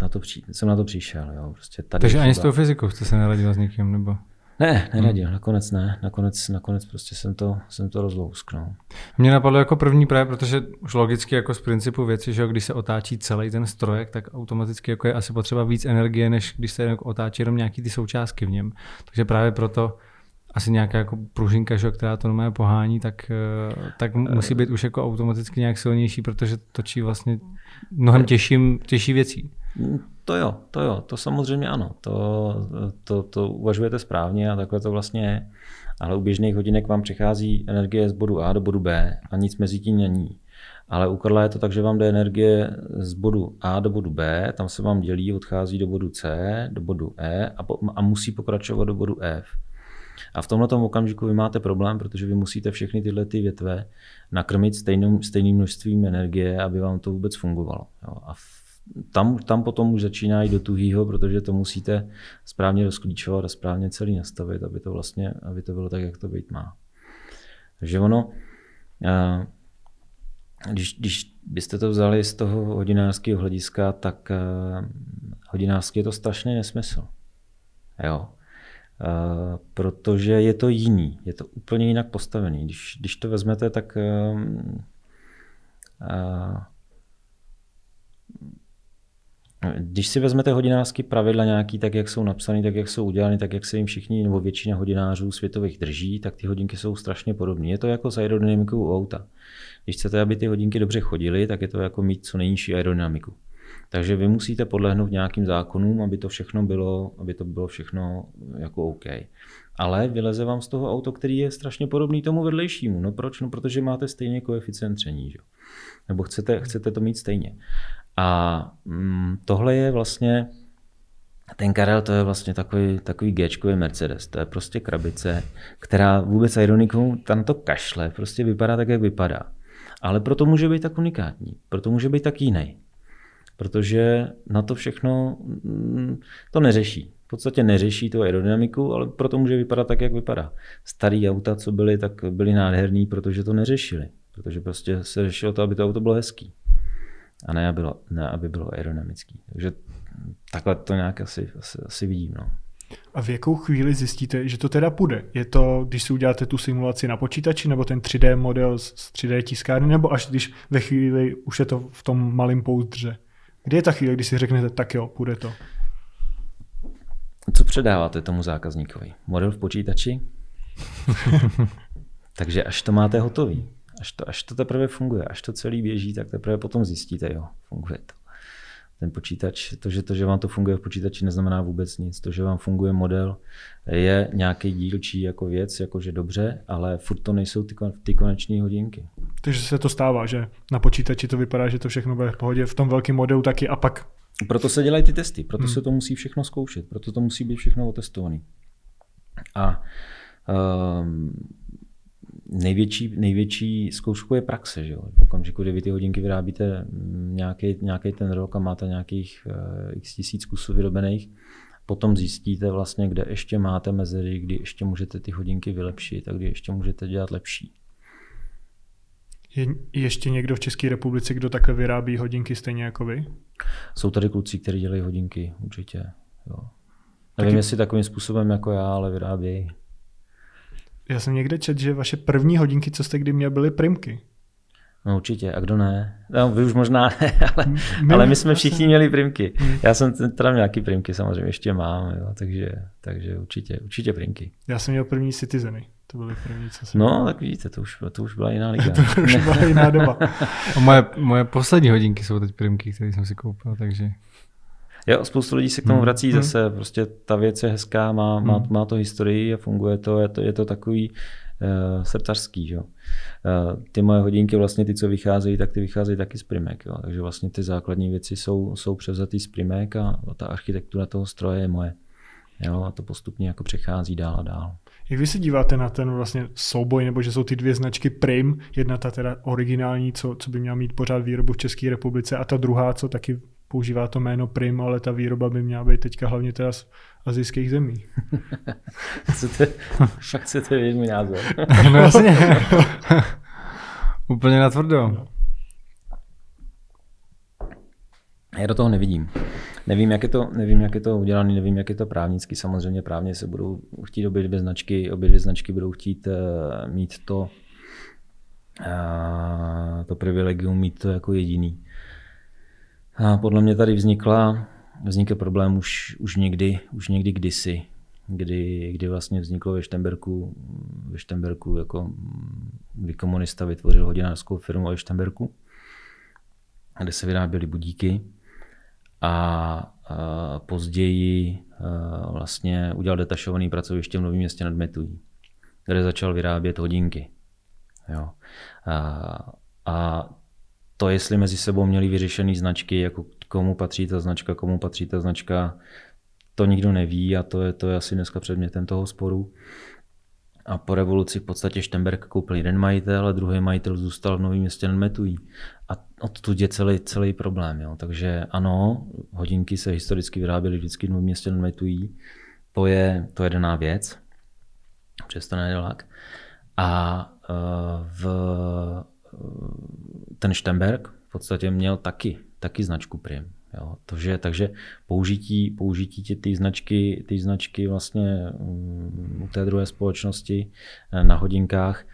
na to při, jsem na to přišel. Jo. Prostě tady Takže ani s tou fyzikou jste se neradil s někým? Nebo? Ne, neradil, hmm. nakonec ne. Nakonec, nakonec prostě jsem to, jsem to rozlousknul. Mě napadlo jako první právě, protože už logicky jako z principu věci, že když se otáčí celý ten strojek, tak automaticky jako je asi potřeba víc energie, než když se jako otáčí jenom nějaký ty součástky v něm. Takže právě proto asi nějaká jako pružinka, že, která to normálně pohání, tak, eh, tak musí být už jako automaticky nějak silnější, protože točí vlastně mnohem těžší, těžší věcí. To jo, to jo, to samozřejmě ano. To, to, to uvažujete správně a takhle to vlastně je. Ale u běžných hodinek vám přichází energie z bodu A do bodu B a nic mezi tím není. Ale u Karla je to tak, že vám jde energie z bodu A do bodu B, tam se vám dělí, odchází do bodu C, do bodu E a, po, a musí pokračovat do bodu F. A v tomto okamžiku vy máte problém, protože vy musíte všechny tyhle ty větve nakrmit stejným, stejným množstvím energie, aby vám to vůbec fungovalo. Jo. A tam, tam potom už začíná jít do tuhýho, protože to musíte správně rozklíčovat a správně celý nastavit, aby to vlastně, aby to bylo tak, jak to být má. Takže ono, když, když byste to vzali z toho hodinářského hlediska, tak hodinářský je to strašný nesmysl. Jo. Protože je to jiný, je to úplně jinak postavený. Když, když to vezmete, tak když si vezmete hodinářský pravidla nějaký, tak jak jsou napsané, tak jak jsou udělané, tak jak se jim všichni nebo většina hodinářů světových drží, tak ty hodinky jsou strašně podobné. Je to jako s aerodynamikou u auta. Když chcete, aby ty hodinky dobře chodily, tak je to jako mít co nejnižší aerodynamiku. Takže vy musíte podlehnout nějakým zákonům, aby to všechno bylo, aby to bylo všechno jako OK. Ale vyleze vám z toho auto, který je strašně podobný tomu vedlejšímu. No proč? No protože máte stejně koeficient tření. Že? Nebo chcete, chcete to mít stejně. A mm, tohle je vlastně, ten Karel to je vlastně takový, takový Gčkový Mercedes. To je prostě krabice, která vůbec ironikou tam to kašle, prostě vypadá tak, jak vypadá. Ale proto může být tak unikátní, proto může být tak jiný. Protože na to všechno mm, to neřeší. V podstatě neřeší tu aerodynamiku, ale proto může vypadat tak, jak vypadá. Starý auta, co byly, tak byly nádherný, protože to neřešili. Protože prostě se řešilo to, aby to auto bylo hezký a ne, aby bylo, ne, aby bylo aerodynamický. Takže takhle to nějak asi, asi, asi vidím. No. A v jakou chvíli zjistíte, že to teda půjde? Je to, když si uděláte tu simulaci na počítači, nebo ten 3D model z 3D tiskárny, nebo až když ve chvíli už je to v tom malém pouzdře? Kdy je ta chvíle, kdy si řeknete, tak jo, půjde to? Co předáváte tomu zákazníkovi? Model v počítači? (laughs) Takže až to máte hotový, Až to, až to teprve funguje, až to celý běží, tak teprve potom zjistíte, jo, funguje to. Ten počítač, to že, to, že vám to funguje v počítači, neznamená vůbec nic. To, že vám funguje model, je nějaký dílčí jako věc, jakože dobře, ale furt to nejsou ty, ty koneční hodinky. Takže se to stává, že na počítači to vypadá, že to všechno bude v pohodě, v tom velkém modelu taky a pak. Proto se dělají ty testy, proto hmm. se to musí všechno zkoušet, proto to musí být všechno otestované. A um, největší, největší zkoušku je praxe. Že jo? V okamžiku, kdy vy ty hodinky vyrábíte nějaký, nějaký ten rok a máte nějakých uh, x tisíc kusů vyrobených, potom zjistíte vlastně, kde ještě máte mezery, kdy ještě můžete ty hodinky vylepšit a kdy ještě můžete dělat lepší. Je ještě někdo v České republice, kdo takhle vyrábí hodinky stejně jako vy? Jsou tady kluci, kteří dělají hodinky, určitě. Jo. Nevím, Taky... jestli takovým způsobem jako já, ale vyrábějí. Já jsem někde čet, že vaše první hodinky, co jste kdy měl, byly primky. No určitě, a kdo ne? No, vy už možná ne, (laughs) ale my, ale my jsme všichni měli primky. Hmm. Já jsem teda nějaký primky samozřejmě ještě mám, jo, takže, takže určitě, určitě primky. Já jsem měl první Citizeny. To byly první, co jsem No, měl. tak vidíte, to už, to už byla jiná liga. (laughs) to už byla jiná doba. a moje, moje poslední hodinky jsou teď primky, které jsem si koupil, takže... Jo, spoustu lidí se k tomu hmm. vrací hmm. zase, prostě ta věc je hezká, má, má, hmm. má to historii a funguje to, je to, je to takový uh, srdcařský. Jo. Uh, ty moje hodinky, vlastně ty, co vycházejí, tak ty vycházejí taky z Primek. Jo. Takže vlastně ty základní věci jsou, jsou převzatý z Primek a ta architektura toho stroje je moje. Jo, a to postupně jako přechází dál a dál. Jak vy se díváte na ten vlastně souboj, nebo že jsou ty dvě značky Prim, jedna ta teda originální, co, co by měla mít pořád výrobu v České republice a ta druhá, co taky používá to jméno Prim, ale ta výroba by měla být teďka hlavně teda z azijských zemí. (laughs) chcete, fakt chcete vědět můj názor. (laughs) no jasně. (laughs) Úplně na tvrdo. No. Já do toho nevidím. Nevím, jak je to, nevím, jak je to udělané, nevím, jak je to právnicky. Samozřejmě právně se budou chtít obě dvě značky, obě dvě značky budou chtít uh, mít to, uh, to privilegium mít to jako jediný. A podle mě tady vznikla, vznikl problém už, už někdy, už někdy kdysi, kdy, kdy vlastně vzniklo ve Štemberku, ve Štemberku jako, kdy komunista vytvořil hodinářskou firmu ve Štemberku, kde se vyráběly budíky a, a později a vlastně udělal detašovaný pracoviště v Novém městě nad Metují, kde začal vyrábět hodinky. Jo. A, a to, jestli mezi sebou měli vyřešený značky, jako komu patří ta značka, komu patří ta značka, to nikdo neví a to je, to je asi dneska předmětem toho sporu. A po revoluci v podstatě Štemberg koupil jeden majitel a druhý majitel zůstal v Novém městě nad Metují. A odtud je celý, celý problém. Jo. Takže ano, hodinky se historicky vyráběly vždycky v Novém městě nad Metují. To je, to je daná věc. Přesto nedělák. A uh, v, ten Štemberg v podstatě měl taky, taky značku Prim. Jo, takže, takže použití, použití tě, ty značky, ty značky vlastně um, u té druhé společnosti eh, na hodinkách,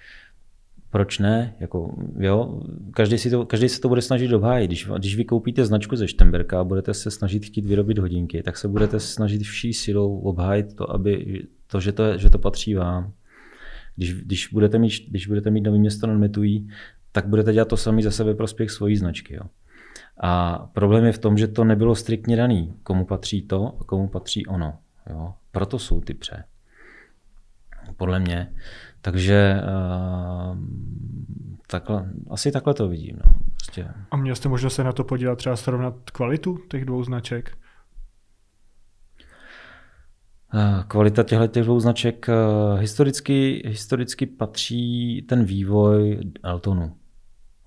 proč ne? Jako, jo, každý, si to, každý se to bude snažit obhájit. Když, když vy koupíte značku ze Štemberka a budete se snažit chtít vyrobit hodinky, tak se budete snažit vší silou obhájit to, aby to, že to, že to patří vám. Když, když, budete mít, když budete mít nový město nad Metují, tak budete dělat to samý za sebe prospěch svojí značky. Jo. A problém je v tom, že to nebylo striktně daný, komu patří to a komu patří ono. Jo? Proto jsou ty pře. Podle mě. Takže uh, takhle, asi takhle to vidím. No. Prostě. A měl jste možnost se na to podívat, třeba srovnat kvalitu těch dvou značek? Uh, kvalita těchto těch dvou značek uh, historicky, historicky patří ten vývoj Eltonu,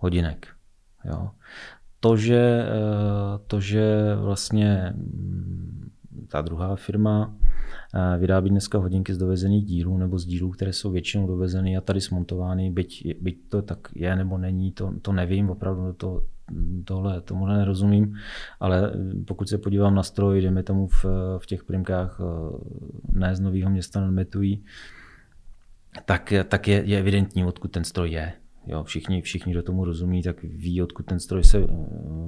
hodinek. Jo to, že, eh, to, že vlastně mm, ta druhá firma eh, vyrábí dneska hodinky z dovezených dílů nebo z dílů, které jsou většinou dovezeny a tady smontovány, byť, byť to tak je nebo není, to, to nevím, opravdu to, tohle, tomu nerozumím, ale pokud se podívám na stroj, jdeme tomu v, v těch primkách eh, ne z Nového města nad Metují, tak, tak je, je evidentní, odkud ten stroj je. Jo, všichni, všichni, kdo tomu rozumí, tak ví, odkud ten stroj se eh,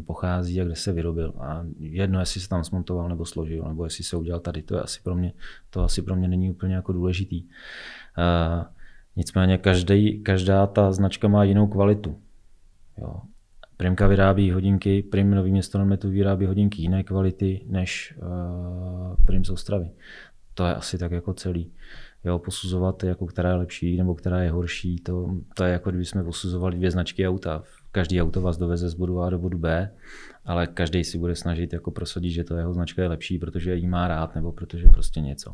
pochází a kde se vyrobil. A jedno, jestli se tam smontoval nebo složil, nebo jestli se udělal tady, to, je asi pro mě, to asi pro mě není úplně jako důležitý. Uh, nicméně každý, každá ta značka má jinou kvalitu. Jo. Primka vyrábí hodinky, Prim Nový město na metu vyrábí hodinky jiné kvality než uh, Prim z Ostravy. To je asi tak jako celý jo, posuzovat, jako která je lepší nebo která je horší, to, to je jako kdyby jsme posuzovali dvě značky auta. Každý auto vás doveze z bodu A do bodu B, ale každý si bude snažit jako prosadit, že to jeho značka je lepší, protože ji má rád nebo protože prostě něco.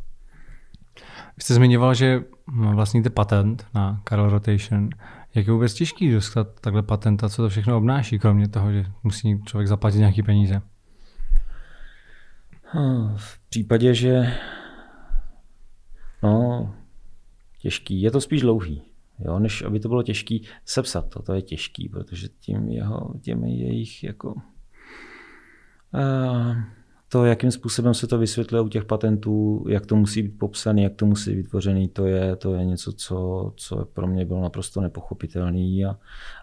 Vy jste zmiňoval, že vlastníte patent na Carl Rotation. Jak je vůbec těžký dostat takhle patent a co to všechno obnáší, kromě toho, že musí člověk zaplatit nějaké peníze? V případě, že No, těžký. Je to spíš dlouhý. Jo, než aby to bylo těžký sepsat to, to je těžký, protože tím jeho, těmi jejich jako uh, to, jakým způsobem se to vysvětluje u těch patentů, jak to musí být popsané, jak to musí být vytvořený, to je, to je něco, co, co pro mě bylo naprosto nepochopitelné.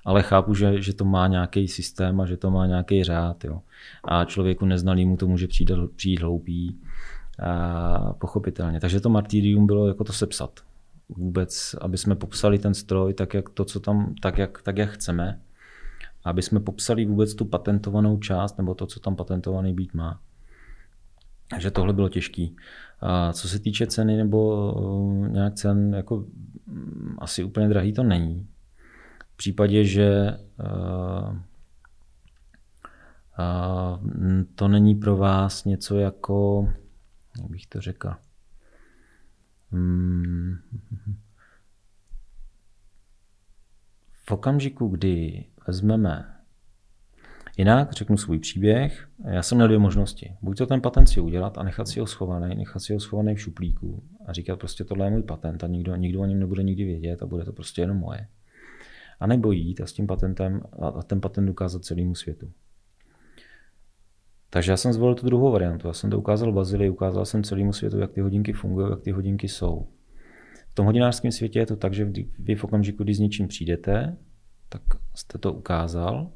ale chápu, že, že to má nějaký systém a že to má nějaký řád. Jo. A člověku neznalýmu to může přijít, přijít hloupý pochopitelně. Takže to martyrium bylo jako to sepsat. Vůbec, aby jsme popsali ten stroj tak, jak to, co tam, tak, jak, tak, jak chceme. Aby jsme popsali vůbec tu patentovanou část, nebo to, co tam patentovaný být má. Takže tohle bylo těžký. A co se týče ceny nebo nějak cen, jako mm, asi úplně drahý to není. V případě, že to není pro vás něco jako jak bych to řekl. Hmm. V okamžiku, kdy vezmeme Jinak řeknu svůj příběh. Já jsem měl dvě možnosti. Buď to ten patent si udělat a nechat si ho schovaný, nechat si ho schovaný v šuplíku a říkat prostě tohle je můj patent a nikdo, nikdo o něm nebude nikdy vědět a bude to prostě jenom moje. A nebo jít a s tím patentem a ten patent ukázat celému světu. Takže já jsem zvolil tu druhou variantu. Já jsem to ukázal Bazili, ukázal jsem celému světu, jak ty hodinky fungují, jak ty hodinky jsou. V tom hodinářském světě je to tak, že vy v okamžiku, kdy s něčím přijdete, tak jste to ukázal,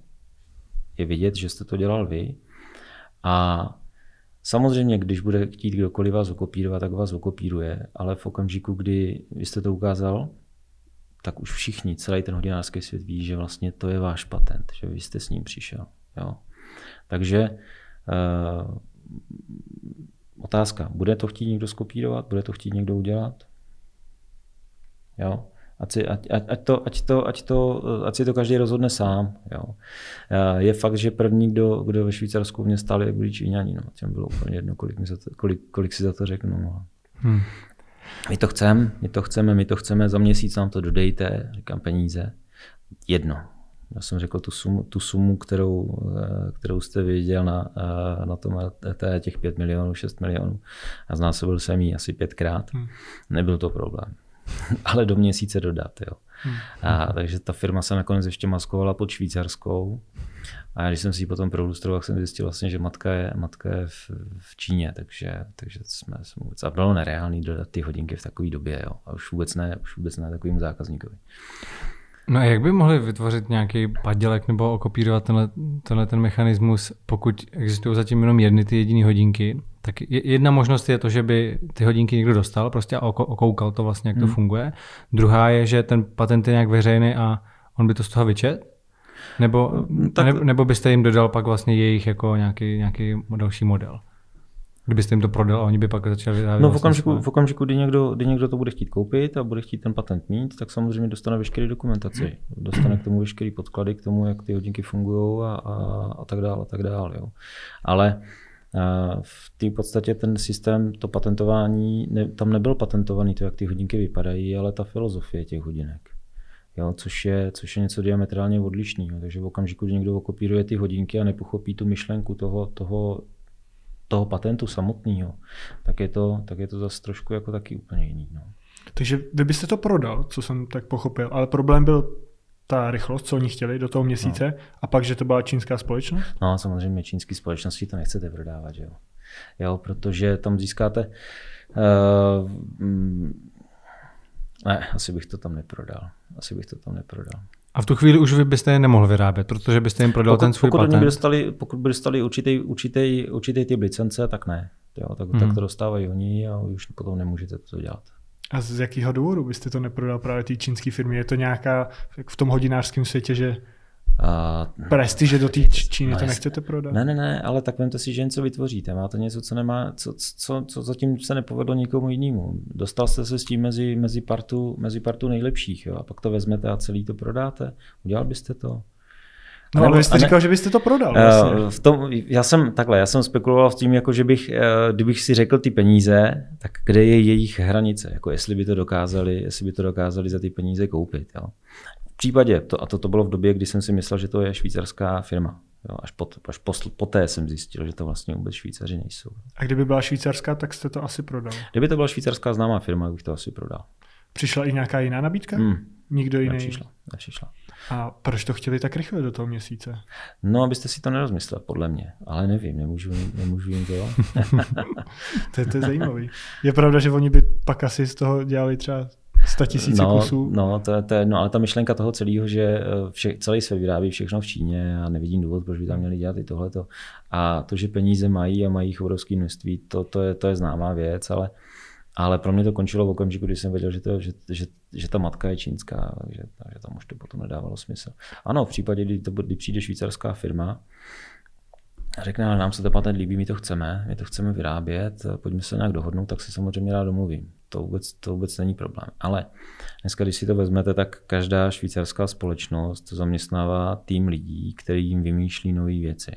je vidět, že jste to dělal vy. A samozřejmě, když bude chtít kdokoliv vás okopírovat, tak vás okopíruje, ale v okamžiku, kdy vy jste to ukázal, tak už všichni, celý ten hodinářský svět ví, že vlastně to je váš patent, že vy jste s ním přišel. Jo. Takže otázka, bude to chtít někdo skopírovat, bude to chtít někdo udělat? Jo. Ať, si, ať, ať, to, ať, to, ať, to, ať si to každý rozhodne sám. Jo. Eh, je fakt, že první, kdo, kdo ve Švýcarsku mě stáli, byli Číňani. No. Těm bylo úplně jedno, kolik, mi za to, kolik, kolik si za to řeknu. No. Hmm. My to chceme, my to chceme, my to chceme, za měsíc nám to dodejte, říkám peníze. Jedno. Já jsem řekl tu sumu, tu sumu kterou, eh, kterou jste viděl na, eh, na tom ET, těch 5 milionů, 6 milionů. A znásobil jsem ji asi pětkrát. Hmm. Nebyl to problém. (laughs) Ale do měsíce dodat. Jo. Hmm. A, takže ta firma se nakonec ještě maskovala pod švýcarskou. A když jsem si ji potom prolustroval, tak jsem zjistil vlastně, že matka je, matka je v, v Číně, takže, takže jsme, jsme vůbec, a bylo nereálný dodat ty hodinky v takové době, jo. A už vůbec ne, už vůbec ne takovému zákazníkovi. No a jak by mohli vytvořit nějaký padělek nebo okopírovat tenhle, tenhle ten mechanismus, pokud existují zatím jenom jedny ty jediné hodinky? Tak jedna možnost je to, že by ty hodinky někdo dostal prostě a okoukal to vlastně, jak to hmm. funguje. Druhá je, že ten patent je nějak veřejný a on by to z toho vyčet? Nebo, tak... ne, nebo byste jim dodal pak vlastně jejich jako nějaký, nějaký další model? Kdybyste jim to prodal a oni by pak začali vydávat. No v vlastně okamžiku, v okamžiku kdy, někdo, kdy někdo to bude chtít koupit a bude chtít ten patent mít, tak samozřejmě dostane veškeré dokumentaci. Dostane k tomu veškeré podklady, k tomu, jak ty hodinky fungují a, a, a tak dále. A tak dále jo. Ale v té podstatě ten systém, to patentování, ne, tam nebyl patentovaný to, jak ty hodinky vypadají, ale ta filozofie těch hodinek jo, což, je, což je něco diametrálně odlišného. Takže v okamžiku, kdy někdo okopíruje ty hodinky a nepochopí tu myšlenku toho, toho, toho patentu samotného, tak je to, tak je to zase trošku jako taky úplně jiný. No. Takže vy byste to prodal, co jsem tak pochopil, ale problém byl ta rychlost, co oni chtěli do toho měsíce, no. a pak, že to byla čínská společnost? No, samozřejmě čínské společnosti to nechcete prodávat, že jo. jo protože tam získáte uh, ne, asi bych to tam neprodal. Asi bych to tam neprodal. A v tu chvíli už vy byste je nemohl vyrábět, protože byste jim prodal pokud, ten svůj pokud patent? By dostali, pokud by dostali určitý, určitý, určitý typ licence, tak ne. Jo, tak, hmm. tak to dostávají oni a už potom nemůžete to dělat. A z jakého důvodu byste to neprodal právě té čínské firmě? Je to nějaká v tom hodinářském světě, že Uh, (laughs) Prestiže do té Číny no, to nechcete prodat? Ne, ne, ne, ale tak vemte si, že něco vytvoříte. Máte něco, co, nemá, co, co, co zatím se nepovedlo nikomu jinému. Dostal jste se s tím mezi, mezi, partu, mezi partu nejlepších jo? a pak to vezmete a celý to prodáte. Udělal byste to? No, nebo, ale vy jste říkal, ne, že byste to prodal. Vlastně. V tom, já jsem takhle, já jsem spekuloval v tím, jako že bych, eh, kdybych si řekl ty peníze, tak kde je jejich hranice, jako jestli by to dokázali, jestli by to dokázali za ty peníze koupit. Jo případě, to, a to, to bylo v době, kdy jsem si myslel, že to je švýcarská firma. Jo, až, pot, až posl, poté jsem zjistil, že to vlastně vůbec Švýcaři nejsou. A kdyby byla švýcarská, tak jste to asi prodal? Kdyby to byla švýcarská známá firma, bych to asi prodal. Přišla i nějaká jiná nabídka? Hmm. Nikdo jiný? Nepřišla, nepřišla. A proč to chtěli tak rychle do toho měsíce? No, abyste si to nerozmyslel, podle mě. Ale nevím, nemůžu, nemůžu jim to. (laughs) to, je, to je zajímavý. Je pravda, že oni by pak asi z toho dělali třeba 100 tisíc no, kusů. No, to, to, no, ale ta myšlenka toho celého, že eh, vše, celý svět vyrábí všechno v Číně a nevidím důvod, proč by tam měli dělat i tohleto. A to, že peníze mají a mají jich obrovské množství, to, to, je, to je známá věc, ale, ale pro mě to končilo v okamžiku, kdy jsem věděl, že, to, že, že, že ta matka je čínská, takže, takže tam už to potom nedávalo smysl. Ano, v případě, kdy, to, kdy přijde švýcarská firma, řekne, ale nám se to patent líbí, my to chceme, my to chceme vyrábět, pojďme se nějak dohodnout, tak si samozřejmě rád domluvím. To vůbec, to vůbec není problém. Ale dneska, když si to vezmete, tak každá švýcarská společnost zaměstnává tým lidí, který jim vymýšlí nové věci.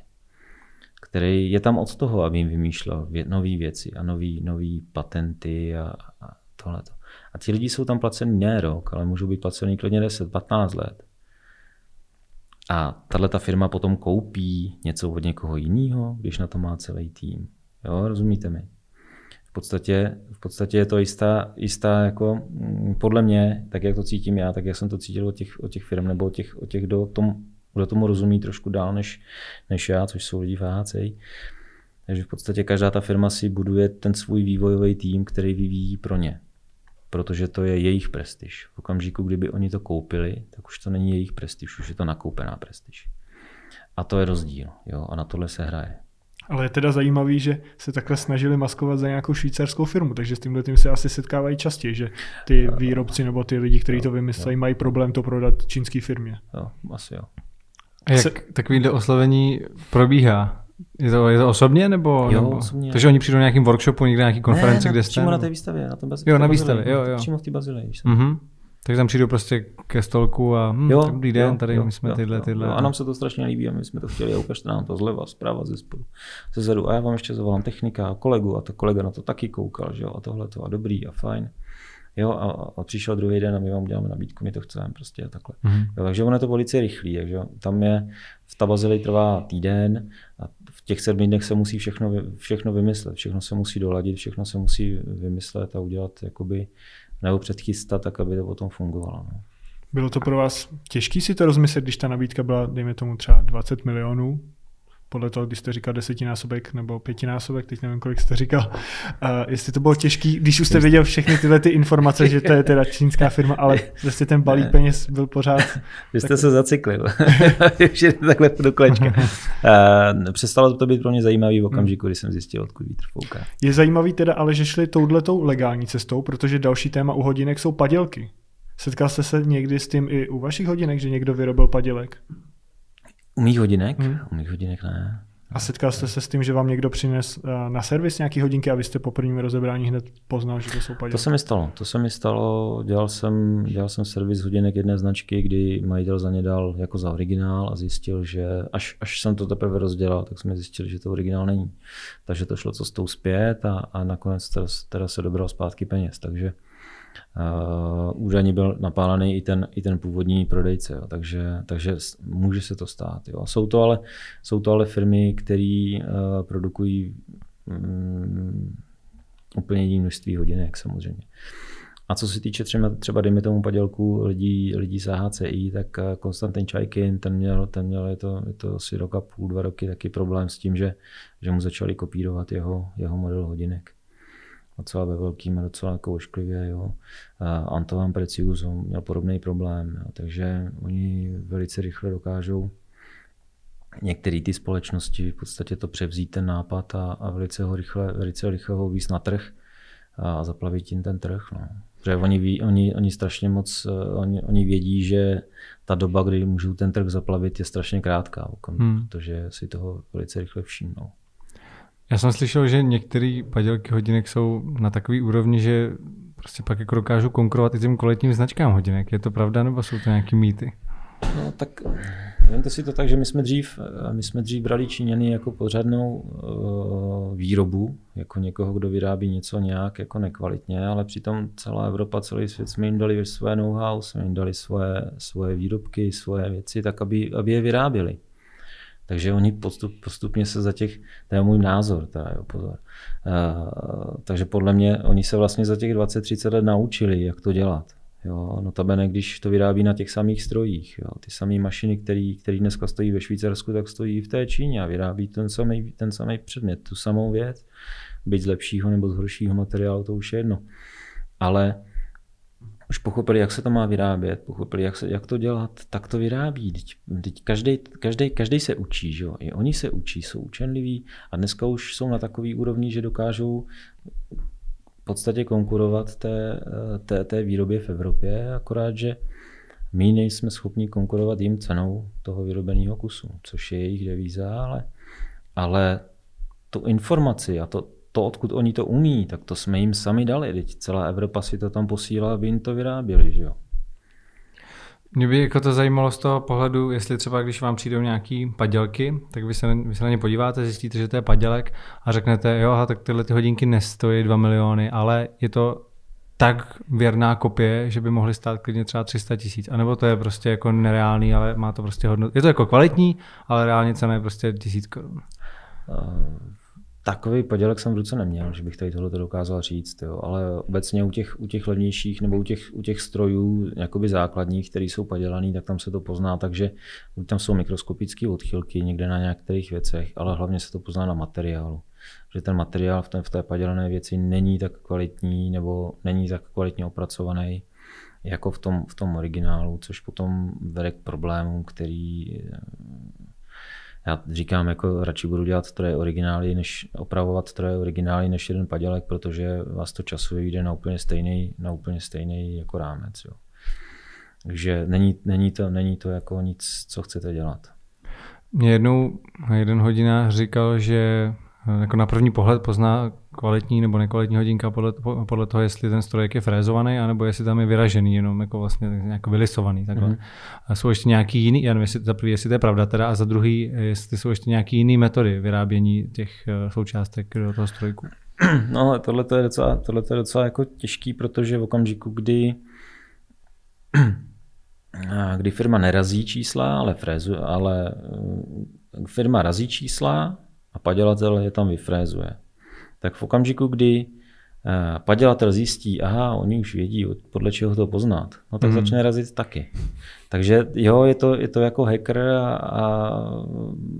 Který je tam od toho, aby jim vymýšlel nové věci a nové patenty a, a tohleto. A ti lidi jsou tam placení ne rok, ale můžou být placení klidně 10-15 let. A tahle ta firma potom koupí něco od někoho jiného, když na to má celý tým. Jo, rozumíte mi? V podstatě, v podstatě je to jistá, jistá jako, mm, podle mě, tak jak to cítím já, tak jak jsem to cítil od těch, od těch firm nebo od těch, od těch kdo, tom, kdo tomu rozumí trošku dál než, než já, což jsou lidi v HC, Takže v podstatě každá ta firma si buduje ten svůj vývojový tým, který vyvíjí pro ně. Protože to je jejich prestiž. V okamžiku, kdyby oni to koupili, tak už to není jejich prestiž, už je to nakoupená prestiž. A to je rozdíl. Jo? A na tohle se hraje. Ale je teda zajímavý, že se takhle snažili maskovat za nějakou švýcarskou firmu, takže s tímhle tím se asi setkávají častěji, že ty výrobci nebo ty lidi, kteří to vymyslejí, mají problém to prodat čínské firmě. Jo, asi jo. A jak se... takovýhle oslovení probíhá? Je to, je to osobně nebo? Jo, nebo? osobně. Takže oni přijdou na nějakým workshopu, někde na nějaký konferenci, ne, kde jste? přímo na té výstavě, na tom bazilii. Jo, na výstavě, jo, jo. Přímo v té bazilii. Mm-hmm. Tak tam přijdu prostě ke stolku a hm, jo, dobrý den, jo, tady jo, my jsme jo, tyhle, tyhle. Jo, a nám se to strašně líbí a my jsme to chtěli a ukažte nám to zleva, zprava, ze spodu, ze zadu. A já vám ještě zavolám technika a kolegu a to kolega na to taky koukal, že jo, a tohle to a dobrý a fajn. Jo, a, a přišel druhý den a my vám uděláme nabídku, my to chceme prostě a takhle. Mm-hmm. Jo, takže ono je to velice rychlý, takže tam je, v Tabazili trvá týden a v těch sedmi dnech se musí všechno, všechno vymyslet, všechno se musí doladit, všechno se musí vymyslet a udělat jakoby, nebo předchystat tak, aby to potom fungovalo. No. Bylo to pro vás těžké si to rozmyslet, když ta nabídka byla, dejme tomu třeba 20 milionů, podle toho, když jste říkal desetinásobek nebo pětinásobek, teď nevím, kolik jste říkal, uh, jestli to bylo těžký, když už jste věděl všechny tyhle ty informace, že to je teda čínská firma, ale vlastně ten balík peněz byl pořád... Vy jste tak... se (laughs) už je takhle do kolečka. Uh, (laughs) přestalo to být pro mě zajímavý v okamžiku, kdy jsem zjistil, odkud vítr fouká. Je zajímavý teda ale, že šli touhletou legální cestou, protože další téma u hodinek jsou padělky. Setkal jste se někdy s tím i u vašich hodinek, že někdo vyrobil padělek? U mých hodinek? Hmm. U mých hodinek ne. A setkal jste se s tím, že vám někdo přines eh, na servis nějaký hodinky a vy jste po prvním rozebrání hned poznal, že to jsou padělky? To se mi stalo. To se mi stalo. Dělal jsem, dělal jsem servis hodinek jedné značky, kdy majitel za ně dal jako za originál a zjistil, že až, až jsem to teprve rozdělal, tak jsme zjistili, že to originál není. Takže to šlo cestou zpět a, a nakonec teda, teda se dobral zpátky peněz. Takže Uh, údajně byl napálený i ten, i ten původní prodejce, jo. Takže, takže může se to stát. Jo. Jsou, to ale, jsou to ale firmy, které uh, produkují um, úplně jiné množství hodinek samozřejmě. A co se týče třeba, třeba dejme tomu padělku lidí, lidí z AHCI, tak eh, Konstantin Čajkin, ten měl, ten měl je, to, je to asi rok a půl, dva roky taky problém s tím, že, že mu začali kopírovat jeho, jeho model hodinek docela ve velkým a docela jako ošklivě. Jo. Antoine Precius měl podobný problém, jo. takže oni velice rychle dokážou některé ty společnosti v podstatě to převzít ten nápad a, a velice ho rychle, velice rychle ho víc na trh a zaplavit tím ten trh. No. Protože oni, ví, oni, oni strašně moc, oni, oni vědí, že ta doba, kdy můžou ten trh zaplavit, je strašně krátká, hmm. protože si toho velice rychle všimnou. Já jsem slyšel, že některé padělky hodinek jsou na takový úrovni, že prostě pak jako dokážou konkurovat i těm kvalitním značkám hodinek. Je to pravda, nebo jsou to nějaké mýty? No tak vemte si to tak, že my jsme dřív, my jsme dřív brali Číňany jako pořádnou uh, výrobu, jako někoho, kdo vyrábí něco nějak jako nekvalitně, ale přitom celá Evropa, celý svět jsme jim dali své know-how, jsme jim dali svoje, svoje výrobky, svoje věci, tak aby, aby je vyráběli. Takže oni postup, postupně se za těch, to je můj názor, teda, jo, pozor. Uh, takže podle mě oni se vlastně za těch 20-30 let naučili, jak to dělat. Jo, notabene, když to vyrábí na těch samých strojích. Jo, ty samé mašiny, které dneska stojí ve Švýcarsku, tak stojí i v té Číně a vyrábí ten samý, ten samý předmět, tu samou věc. Byť z lepšího nebo z horšího materiálu, to už je jedno. Ale už pochopili, jak se to má vyrábět, pochopili, jak, se, jak to dělat, tak to vyrábí. Teď, teď každý, každý, každý se učí, že jo? i oni se učí, jsou učenliví a dneska už jsou na takový úrovni, že dokážou v podstatě konkurovat té, té, té výrobě v Evropě, akorát, že my nejsme schopni konkurovat jim cenou toho vyrobeného kusu, což je jejich devíza, ale, ale tu informaci a to, to, odkud oni to umí, tak to jsme jim sami dali. Teď celá Evropa si to tam posílá, aby jim to vyráběli. Že jo? Mě by jako to zajímalo z toho pohledu, jestli třeba když vám přijdou nějaký padělky, tak vy se, vy se na ně podíváte, zjistíte, že to je padělek a řeknete, jo, aha, tak tyhle ty hodinky nestojí 2 miliony, ale je to tak věrná kopie, že by mohly stát klidně třeba 300 tisíc. A nebo to je prostě jako nereálný, ale má to prostě hodnotu. Je to jako kvalitní, ale reálně cena je prostě tisíc korun. Uh takový podělek jsem v ruce neměl, že bych tady tohle dokázal říct, jo. ale obecně u těch, u těch levnějších nebo u těch, u těch strojů jakoby základních, které jsou padělaný, tak tam se to pozná, takže tam jsou mikroskopické odchylky někde na některých věcech, ale hlavně se to pozná na materiálu. Že ten materiál v té, v té padělané věci není tak kvalitní nebo není tak kvalitně opracovaný jako v tom, v tom originálu, což potom vede k problémům, který já říkám, jako radši budu dělat stroje originály, než opravovat stroje originály, než jeden padělek, protože vás to časově jde na úplně stejný, na úplně stejný jako rámec. Jo. Takže není, není, to, není to jako nic, co chcete dělat. Mě jednou jeden hodinář říkal, že jako na první pohled pozná kvalitní nebo nekvalitní hodinka podle, podle toho, jestli ten strojek je frézovaný, anebo jestli tam je vyražený, jenom jako vlastně nějak vylisovaný. Takhle. Mm-hmm. A jsou ještě nějaký jiný, já nevím, jestli, za prvý, jestli to je pravda teda, a za druhý, jestli jsou ještě nějaký jiný metody vyrábění těch eh, součástek do toho strojku. (clears throat) No, tohle je docela, tohle je docela jako těžký, protože v okamžiku, kdy (clears throat) kdy firma nerazí čísla, ale, frézu, ale eh, firma razí čísla a padělatel je tam vyfrézuje. Tak v okamžiku, kdy eh, padělatel zjistí, aha, oni už vědí, podle čeho to poznat, no tak mm. začne razit taky. Takže jo, je to, je to jako hacker a, a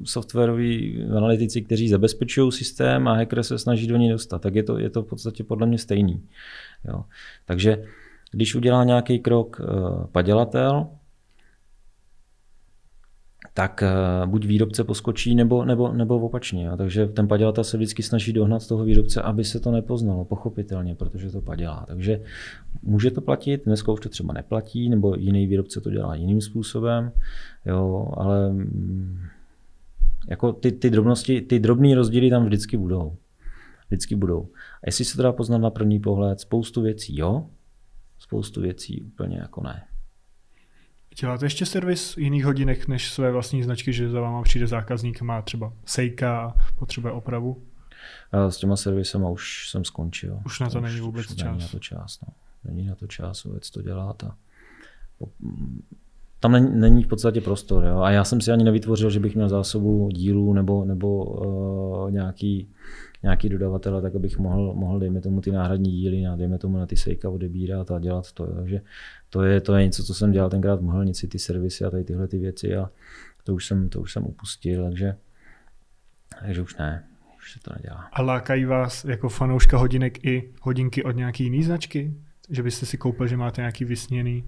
softwaroví analytici, kteří zabezpečují systém a hacker se snaží do něj dostat, tak je to, je to v podstatě podle mě stejný. Jo. Takže když udělá nějaký krok uh, padělatel, tak uh, buď výrobce poskočí, nebo, nebo, nebo opačně. Jo. Takže ten padělatel se vždycky snaží dohnat toho výrobce, aby se to nepoznalo, pochopitelně, protože to padělá. Takže může to platit, dneska už to třeba neplatí, nebo jiný výrobce to dělá jiným způsobem, jo, ale mm, jako ty, ty drobnosti, ty drobné rozdíly tam vždycky budou. Vždycky budou. A jestli se to dá poznat na první pohled, spoustu věcí jo, spoustu věcí úplně jako ne. Děláte ještě servis jiných hodinek než své vlastní značky, že za váma přijde zákazník, má třeba sejka a potřebuje opravu? A s těma servisem už jsem skončil. Už na to už, není vůbec už čas. Není na to čas, no. Není na to čas vůbec to dělat. A tam není, není v podstatě prostor. Jo? A já jsem si ani nevytvořil, že bych měl zásobu dílů nebo, nebo uh, nějaký nějaký dodavatele, tak abych mohl, mohl dejme tomu ty náhradní díly, na, dejme tomu na ty sejka odebírat a dělat to. Takže to je, to je něco, co jsem dělal tenkrát v Mohelnici, ty servisy a tady tyhle ty věci a to už jsem, to už jsem upustil, takže, takže už ne, už se to nedělá. A lákají vás jako fanouška hodinek i hodinky od nějaký jiný značky? Že byste si koupil, že máte nějaký vysněný?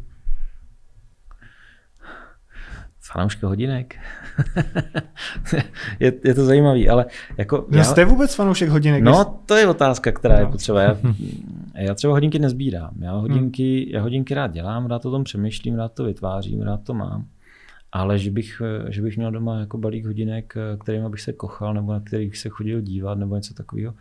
Fanouška hodinek. (laughs) je, je, to zajímavý, ale jako... Já, jste vůbec fanoušek hodinek? No, to je otázka, která no. je potřeba. Já, (laughs) já třeba hodinky nezbírám. Já hodinky, hmm. já hodinky rád dělám, rád o tom přemýšlím, rád to vytvářím, rád to mám. Ale že bych, že bych měl doma jako balík hodinek, kterým bych se kochal, nebo na kterých se chodil dívat, nebo něco takového,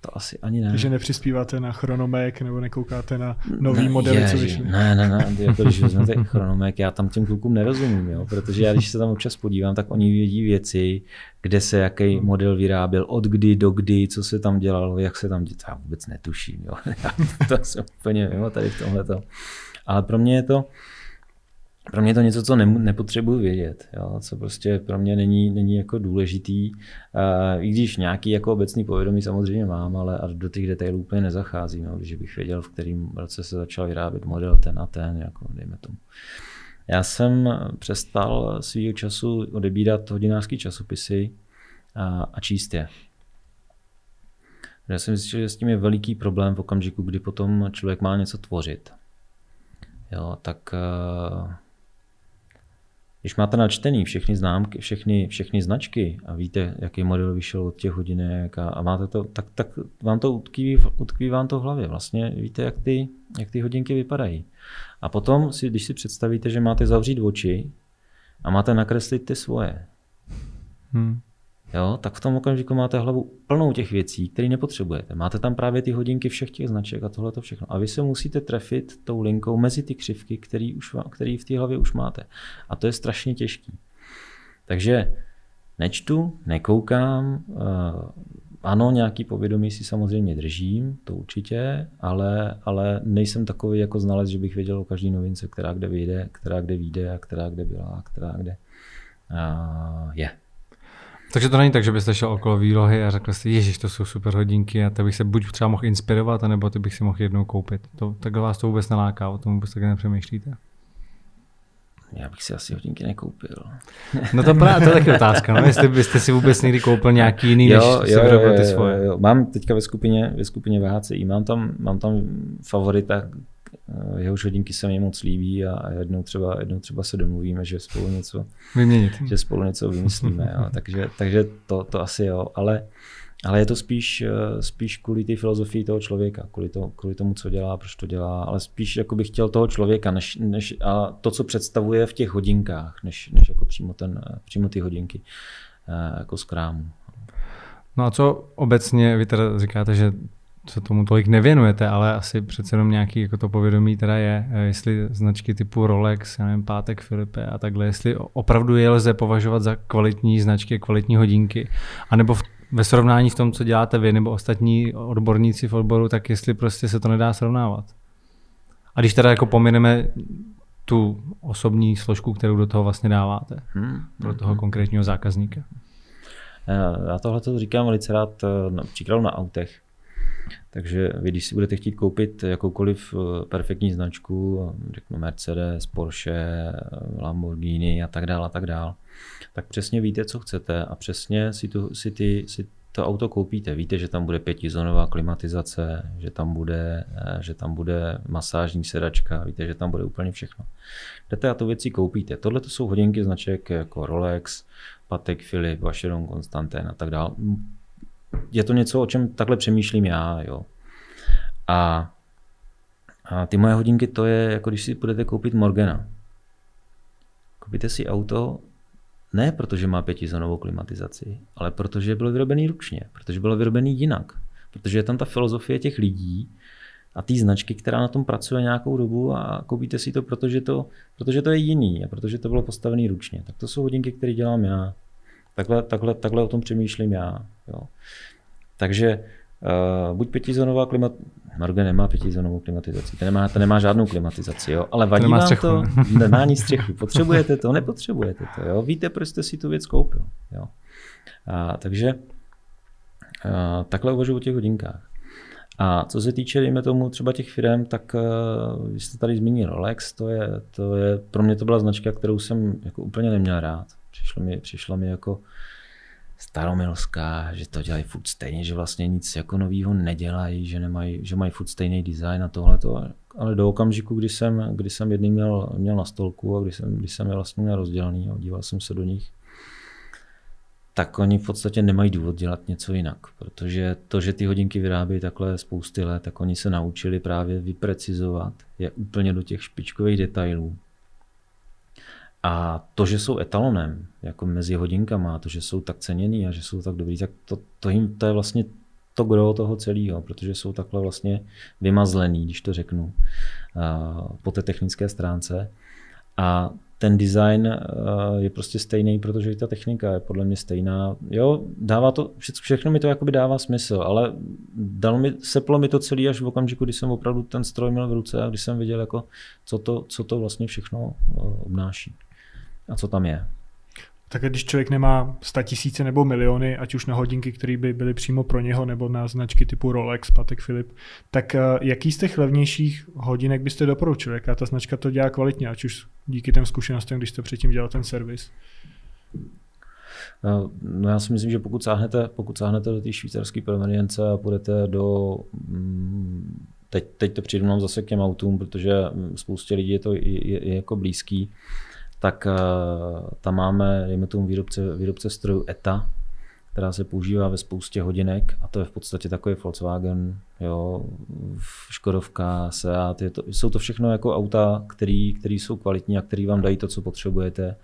to asi ani ne. Takže nepřispíváte na chronomek nebo nekoukáte na nový ne, modely, co vyšly? Ne, ne, ne, jako když vezmete chronomek, já tam těm klukům nerozumím, jo, protože já když se tam občas podívám, tak oni vědí věci, kde se jaký hmm. model vyráběl, od kdy do kdy, co se tam dělalo, jak se tam dělalo, já vůbec netuším, jo. (laughs) to jsem úplně mimo tady v tomhle. Ale pro mě je to, pro mě je to něco, co ne, nepotřebuji vědět, jo, co prostě pro mě není, není jako důležitý. Uh, I když nějaký jako obecný povědomí samozřejmě mám, ale a do těch detailů úplně nezacházím, jo, když bych věděl, v kterém roce se začal vyrábět model ten a ten, jako dejme tomu. Já jsem přestal svýho času odebírat hodinářský časopisy a, a číst je. Já si myslím, že s tím je veliký problém v okamžiku, kdy potom člověk má něco tvořit. Jo, tak uh, když máte načtený všechny známky, všechny, všechny značky a víte, jaký model vyšel od těch hodinek a, a máte to, tak, tak vám to utkví, utkví vám to v hlavě. Vlastně víte, jak ty, jak ty hodinky vypadají. A potom, si, když si představíte, že máte zavřít oči a máte nakreslit ty svoje, hmm jo, tak v tom okamžiku máte hlavu plnou těch věcí, které nepotřebujete. Máte tam právě ty hodinky všech těch značek a tohle to všechno. A vy se musíte trefit tou linkou mezi ty křivky, který, už, který v té hlavě už máte. A to je strašně těžký. Takže nečtu, nekoukám, uh, ano, nějaký povědomí si samozřejmě držím, to určitě, ale, ale nejsem takový jako znalec, že bych věděl o každý novince, která kde vyjde, která kde vyjde a která kde byla, která kde uh, je. Takže to není tak, že byste šel okolo výlohy a řekl si, ježiš, to jsou super hodinky a to bych se buď třeba mohl inspirovat, anebo ty bych si mohl jednou koupit. To, takhle vás to vůbec neláká, o tom vůbec tak nepřemýšlíte. Já bych si asi hodinky nekoupil. (laughs) No to, právě, to je taky otázka, no, jestli byste si vůbec někdy koupil nějaký jiný, jo, než jo, si jo, ty svoje. Jo, jo. Mám teďka ve skupině, ve skupině VHCI, mám tam, mám tam favorita, jehož hodinky se mi moc líbí a jednou třeba, jednou třeba se domluvíme, že spolu něco, Vyměnit. že spolu něco vymyslíme. Jo. (laughs) Takže, takže to, to asi jo, ale ale je to spíš, eh, spíš kvůli té filozofii toho člověka, kvůli, to, kvůli tomu, co dělá, proč to dělá, ale spíš jako bych chtěl toho člověka než, než, a to, co představuje v těch hodinkách, než, než jako přímo, ten, přímo ty hodinky eh, jako z krámu. No a co obecně, vy teda říkáte, že se tomu tolik nevěnujete, ale asi přece jenom nějaký jako to povědomí teda je, eh, jestli značky typu Rolex, já nevím, Pátek Filipe a takhle, jestli opravdu je lze považovat za kvalitní značky, kvalitní hodinky, anebo v ve srovnání v tom, co děláte vy nebo ostatní odborníci v odboru, tak jestli prostě se to nedá srovnávat. A když teda jako pomineme tu osobní složku, kterou do toho vlastně dáváte, hmm. pro toho hmm. konkrétního zákazníka. Já tohle to říkám velice rád eh, například na autech. Takže vy, když si budete chtít koupit jakoukoliv eh, perfektní značku, řeknu Mercedes, Porsche, Lamborghini a tak dále, a tak dále, tak přesně víte, co chcete a přesně si, tu, si, ty, si to auto koupíte. Víte, že tam bude pětizónová klimatizace, že tam bude, eh, že tam bude masážní sedačka, víte, že tam bude úplně všechno. Jdete a to věci koupíte. Tohle to jsou hodinky značek jako Rolex, Patek Philip, Vacheron Constantin a tak dále. Je to něco, o čem takhle přemýšlím já. Jo. A, a ty moje hodinky, to je jako když si budete koupit Morgana. Koupíte si auto, ne protože má pětizónovou klimatizaci, ale protože bylo vyrobený ručně, protože bylo vyrobený jinak. Protože je tam ta filozofie těch lidí a té značky, která na tom pracuje nějakou dobu a koupíte si to, protože to, protože to je jiný a protože to bylo postavené ručně. Tak to jsou hodinky, které dělám já. Takhle, takhle, takhle o tom přemýšlím já. Jo. Takže uh, buď pětizónová klimat, Norge nemá pětizónovou klimatizaci, to nemá, to nemá žádnou klimatizaci, jo? ale vadí to vám střechu. to, nemá nic střechy. Potřebujete to, nepotřebujete to, jo? víte, proč jste si tu věc koupil. Jo? A, takže a, takhle uvažuji o těch hodinkách. A co se týče, dejme tomu, třeba těch firm, tak uh, vy jste tady zmínil Rolex, to je, to je, pro mě to byla značka, kterou jsem jako úplně neměl rád. Přišlo mi, přišlo mi jako staromilská, že to dělají furt stejně, že vlastně nic jako nového nedělají, že, nemají, že mají furt stejný design a tohle. Ale do okamžiku, kdy jsem, kdy jsem jedný měl, měl na stolku a kdy jsem, kdy jsem je vlastně měl rozdělený a díval jsem se do nich, tak oni v podstatě nemají důvod dělat něco jinak, protože to, že ty hodinky vyrábějí takhle spousty let, tak oni se naučili právě vyprecizovat je úplně do těch špičkových detailů, a to, že jsou etalonem, jako mezi hodinkama, to, že jsou tak ceněný a že jsou tak dobrý, tak to, to, jim, to je vlastně to gro toho celého, protože jsou takhle vlastně vymazlený, když to řeknu, po té technické stránce. A ten design je prostě stejný, protože i ta technika je podle mě stejná. Jo, dává to, všechno mi to jakoby dává smysl, ale dal mi, seplo mi to celý až v okamžiku, kdy jsem opravdu ten stroj měl v ruce a když jsem viděl, jako, co, to, co to vlastně všechno obnáší a co tam je. Tak když člověk nemá sta tisíce nebo miliony, ať už na hodinky, které by byly přímo pro něho, nebo na značky typu Rolex, Patek Philip, tak eh, jaký z těch levnějších hodinek byste doporučil? Jaká ta značka to dělá kvalitně, ať už díky těm zkušenostem, když jste předtím dělal ten servis? No, no já si myslím, že pokud sáhnete, pokud sáhnete do té švýcarské provenience a půjdete do mm, teď, teď to přijdu zase k těm autům, protože spoustě lidí je to je, je jako blízký, tak uh, tam máme, dejme tomu výrobce, výrobce strojů ETA, která se používá ve spoustě hodinek a to je v podstatě takový Volkswagen, jo, Škodovka, Seat, je to, jsou to všechno jako auta, který, který jsou kvalitní a který vám dají to, co potřebujete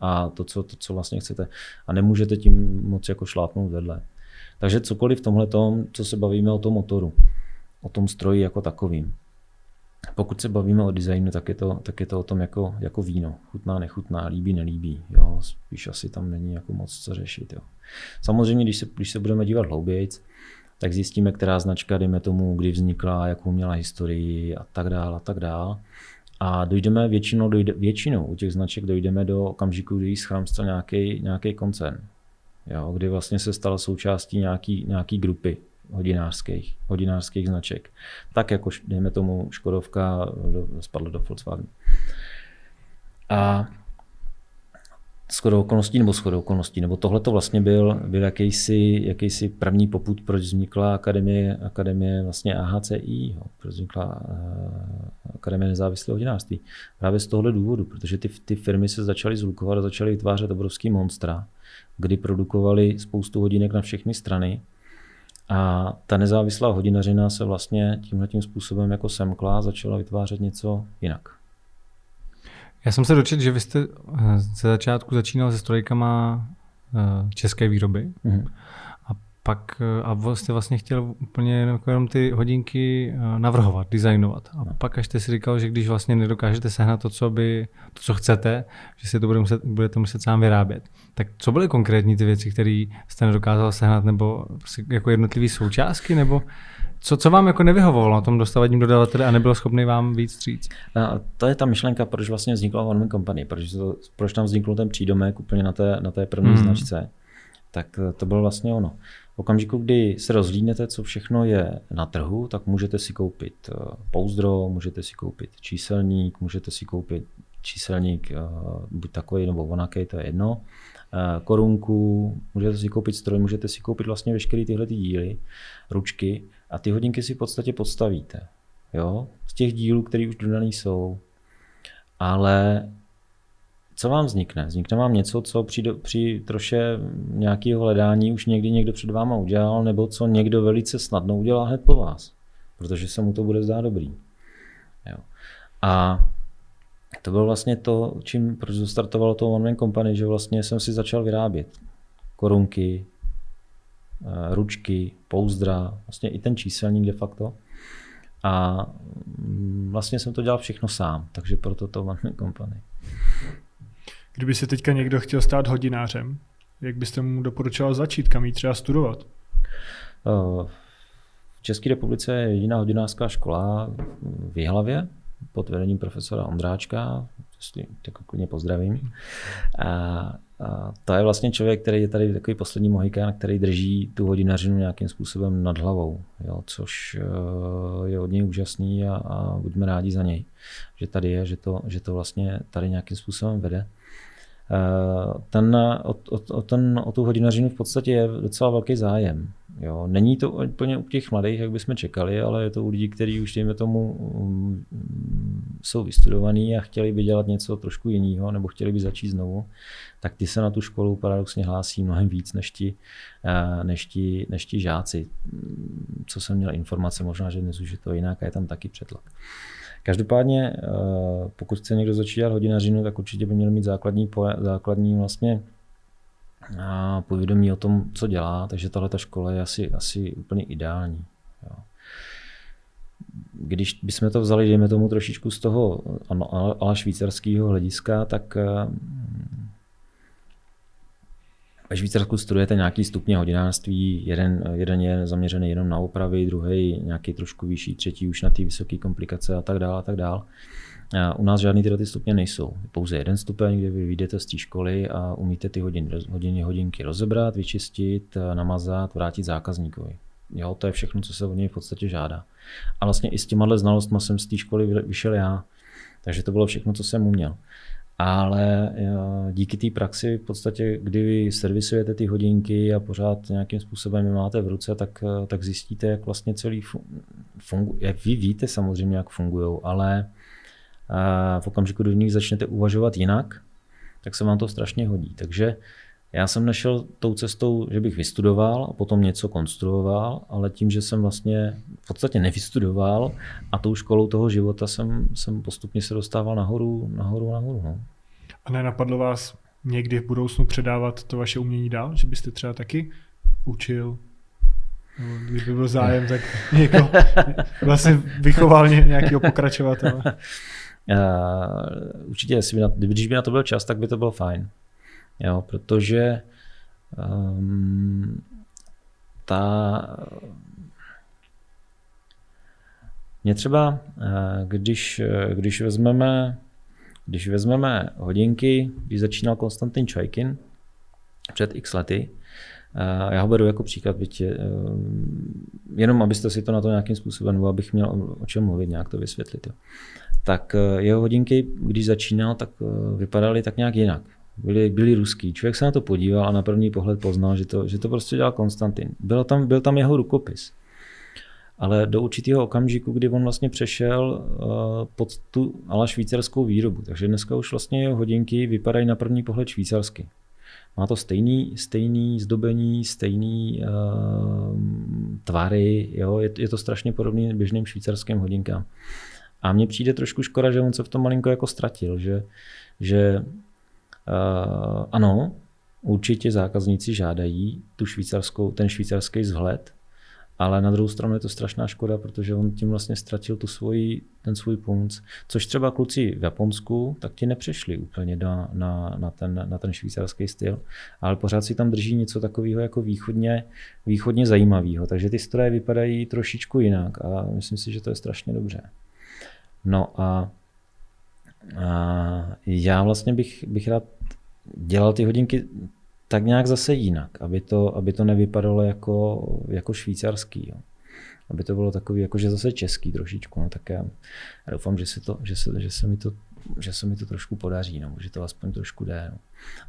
a to co, to, co vlastně chcete. A nemůžete tím moc jako šlápnout vedle. Takže cokoliv v tomhle tom, co se bavíme o tom motoru, o tom stroji jako takovým. Pokud se bavíme o designu, tak je to, tak je to o tom jako, jako víno. Chutná, nechutná, líbí, nelíbí. Jo? Spíš asi tam není jako moc co řešit. Jo? Samozřejmě, když se, když se budeme dívat hloubějc, tak zjistíme, která značka, dejme tomu, kdy vznikla, jakou měla historii a tak dále a tak dále. A dojdeme většinou, dojde, většinou u těch značek dojdeme do okamžiku, kdy schramstl nějaký, nějaký koncern. jo, kdy vlastně se stala součástí nějaký, nějaký grupy hodinářských, hodinářských značek. Tak jako, dejme tomu, Škodovka spadla do Volkswagenu. A shodou okolností nebo shodou okolností, nebo tohle to vlastně byl, byl jakýsi, jakýsi první poput, proč vznikla akademie, akademie vlastně AHCI, jo, proč vznikla uh, akademie nezávislého hodinářství. Právě z tohohle důvodu, protože ty, ty firmy se začaly zlukovat a začaly vytvářet obrovský monstra, kdy produkovali spoustu hodinek na všechny strany a ta nezávislá hodinařina se vlastně tímhle tím způsobem jako semkla a začala vytvářet něco jinak. Já jsem se dočetl, že vy jste eh, ze začátku začínal se strojkama eh, české výroby. Mm-hmm. Pak eh, a jste vlastně chtěl úplně jenom ty hodinky navrhovat, designovat. A no. pak až jste si říkal, že když vlastně nedokážete sehnat to, co, by, to, co chcete, že si to bude muset, budete muset sám vyrábět. Tak co byly konkrétní ty věci, které jste nedokázal sehnat, nebo prostě jako jednotlivé součástky, nebo co, co vám jako nevyhovovalo na tom dostávaním dodavatele a nebylo schopný vám víc stříc? A to je ta myšlenka, proč vlastně vznikla One Company, proč, to, proč tam vznikl ten přídomek úplně na té, na té první mm. značce. Tak to bylo vlastně ono. V okamžiku, kdy se rozhlídnete, co všechno je na trhu, tak můžete si koupit eh, pouzdro, můžete si koupit číselník, můžete si koupit číselník eh, buď takový nebo onaký, to je jedno, eh, korunku, můžete si koupit stroj, můžete si koupit vlastně veškeré tyhle ty díly, ručky a ty hodinky si v podstatě podstavíte. Jo? Z těch dílů, které už dodaný jsou. Ale co vám vznikne? Vznikne vám něco, co při, při troše nějakého hledání už někdy někdo před váma udělal, nebo co někdo velice snadno udělá hned po vás, protože se mu to bude zdát dobrý. Jo. A to bylo vlastně to, čím, proč zastartovalo to One Man Company, že vlastně jsem si začal vyrábět korunky, Eh, ručky, pouzdra, vlastně i ten číselník de facto. A mm, vlastně jsem to dělal všechno sám, takže proto to One Company. Kdyby si teďka někdo chtěl stát hodinářem, jak byste mu doporučoval začít, kam jít třeba studovat? V České republice je jediná hodinářská škola v Jihlavě pod vedením profesora Ondráčka, tak klidně pozdravím. A a to je vlastně člověk, který je tady takový poslední mohikán, který drží tu hodinařinu nějakým způsobem nad hlavou, jo, což eh, je od něj úžasný a, a buďme rádi za něj, že tady je, že to, že to vlastně tady nějakým způsobem vede. Eh, ten, o, o, ten, o tu hodinařinu v podstatě je docela velký zájem. Jo. Není to úplně u těch mladých, jak bychom čekali, ale je to u lidí, kteří už dejme tomu um, jsou vystudovaní a chtěli by dělat něco trošku jiného nebo chtěli by začít znovu, tak ty se na tu školu paradoxně hlásí mnohem víc než ti, eh, než ti, než ti žáci. Co jsem měl informace, možná, že dnes už je to jinak a je tam taky přetlak. Každopádně, eh, pokud chce někdo začít dělat hodinařinu, tak určitě by měl mít základní, základní vlastně a povědomí o tom, co dělá, takže tahle ta škola je asi, asi úplně ideální. Jo. Když bychom to vzali, dejme tomu trošičku z toho ano, ale švýcarského hlediska, tak eh, ve Švýcarsku studujete nějaký stupně hodinářství, jeden, jeden je zaměřený jenom na opravy, druhý nějaký trošku vyšší, třetí už na ty vysoké komplikace a tak dále a tak dále. U nás žádný tyhle ty stupně nejsou. Je pouze jeden stupeň, kde vy vyjdete z té školy a umíte ty hodiny, hodiny, hodinky rozebrat, vyčistit, namazat, vrátit zákazníkovi. Jo, to je všechno, co se od něj v podstatě žádá. A vlastně i s těma znalostmi jsem z té školy vyšel já. Takže to bylo všechno, co jsem uměl. Ale eh, díky té praxi v podstatě, kdy vy servisujete ty hodinky a pořád nějakým způsobem je máte v ruce, tak, eh, tak zjistíte, jak vlastně celý funguje. Vy víte samozřejmě, jak fungují, ale eh, v okamžiku, kdy v nich začnete uvažovat jinak, tak se vám to strašně hodí. Takže já jsem nešel tou cestou, že bych vystudoval a potom něco konstruoval, ale tím, že jsem vlastně v podstatě nevystudoval a tou školou toho života jsem, jsem postupně se dostával nahoru, nahoru, nahoru. No. A nenapadlo vás někdy v budoucnu předávat to vaše umění dál, že byste třeba taky učil kdyby byl zájem, tak někoho (laughs) vlastně vychoval nějakého pokračovatele. Uh, (laughs) určitě, jestli by na, když by na to byl čas, tak by to bylo fajn. Jo, protože um, ta mě třeba, eh, když, když vezmeme když vezmeme hodinky, když začínal Konstantin Čajkin, před x lety. Já ho beru jako příklad, byť je, jenom abyste si to na to nějakým způsobem, nebo abych měl o čem mluvit, nějak to vysvětlit. Jo. Tak jeho hodinky, když začínal, tak vypadaly tak nějak jinak. Byli, byli ruský. Člověk se na to podíval a na první pohled poznal, že to, že to prostě dělal Konstantin. Byl tam, byl tam jeho rukopis. Ale do určitého okamžiku, kdy on vlastně přešel uh, pod tu ale švýcarskou výrobu. Takže dneska už vlastně jeho hodinky vypadají na první pohled švýcarsky. Má to stejný, stejný zdobení, stejný uh, tvary, jo? Je, je to strašně podobný běžným švýcarským hodinkám. A mně přijde trošku škoda, že on se v tom malinko jako ztratil, že, že uh, ano, určitě zákazníci žádají tu švýcarskou, ten švýcarský vzhled, ale na druhou stranu je to strašná škoda, protože on tím vlastně ztratil tu svoji, ten svůj punc. Což třeba kluci v Japonsku, tak ti nepřešli úplně na, na, na, ten, na ten švýcarský styl, ale pořád si tam drží něco takového jako východně, východně zajímavého. Takže ty stroje vypadají trošičku jinak a myslím si, že to je strašně dobře. No a, a já vlastně bych, bych rád dělal ty hodinky tak nějak zase jinak, aby to, aby to nevypadalo jako, jako švýcarský. Jo. Aby to bylo takový, jakože zase český trošičku. No, tak já, doufám, že se, to, že, se, že, se mi to, že se mi to trošku podaří, no, že to aspoň trošku jde. No.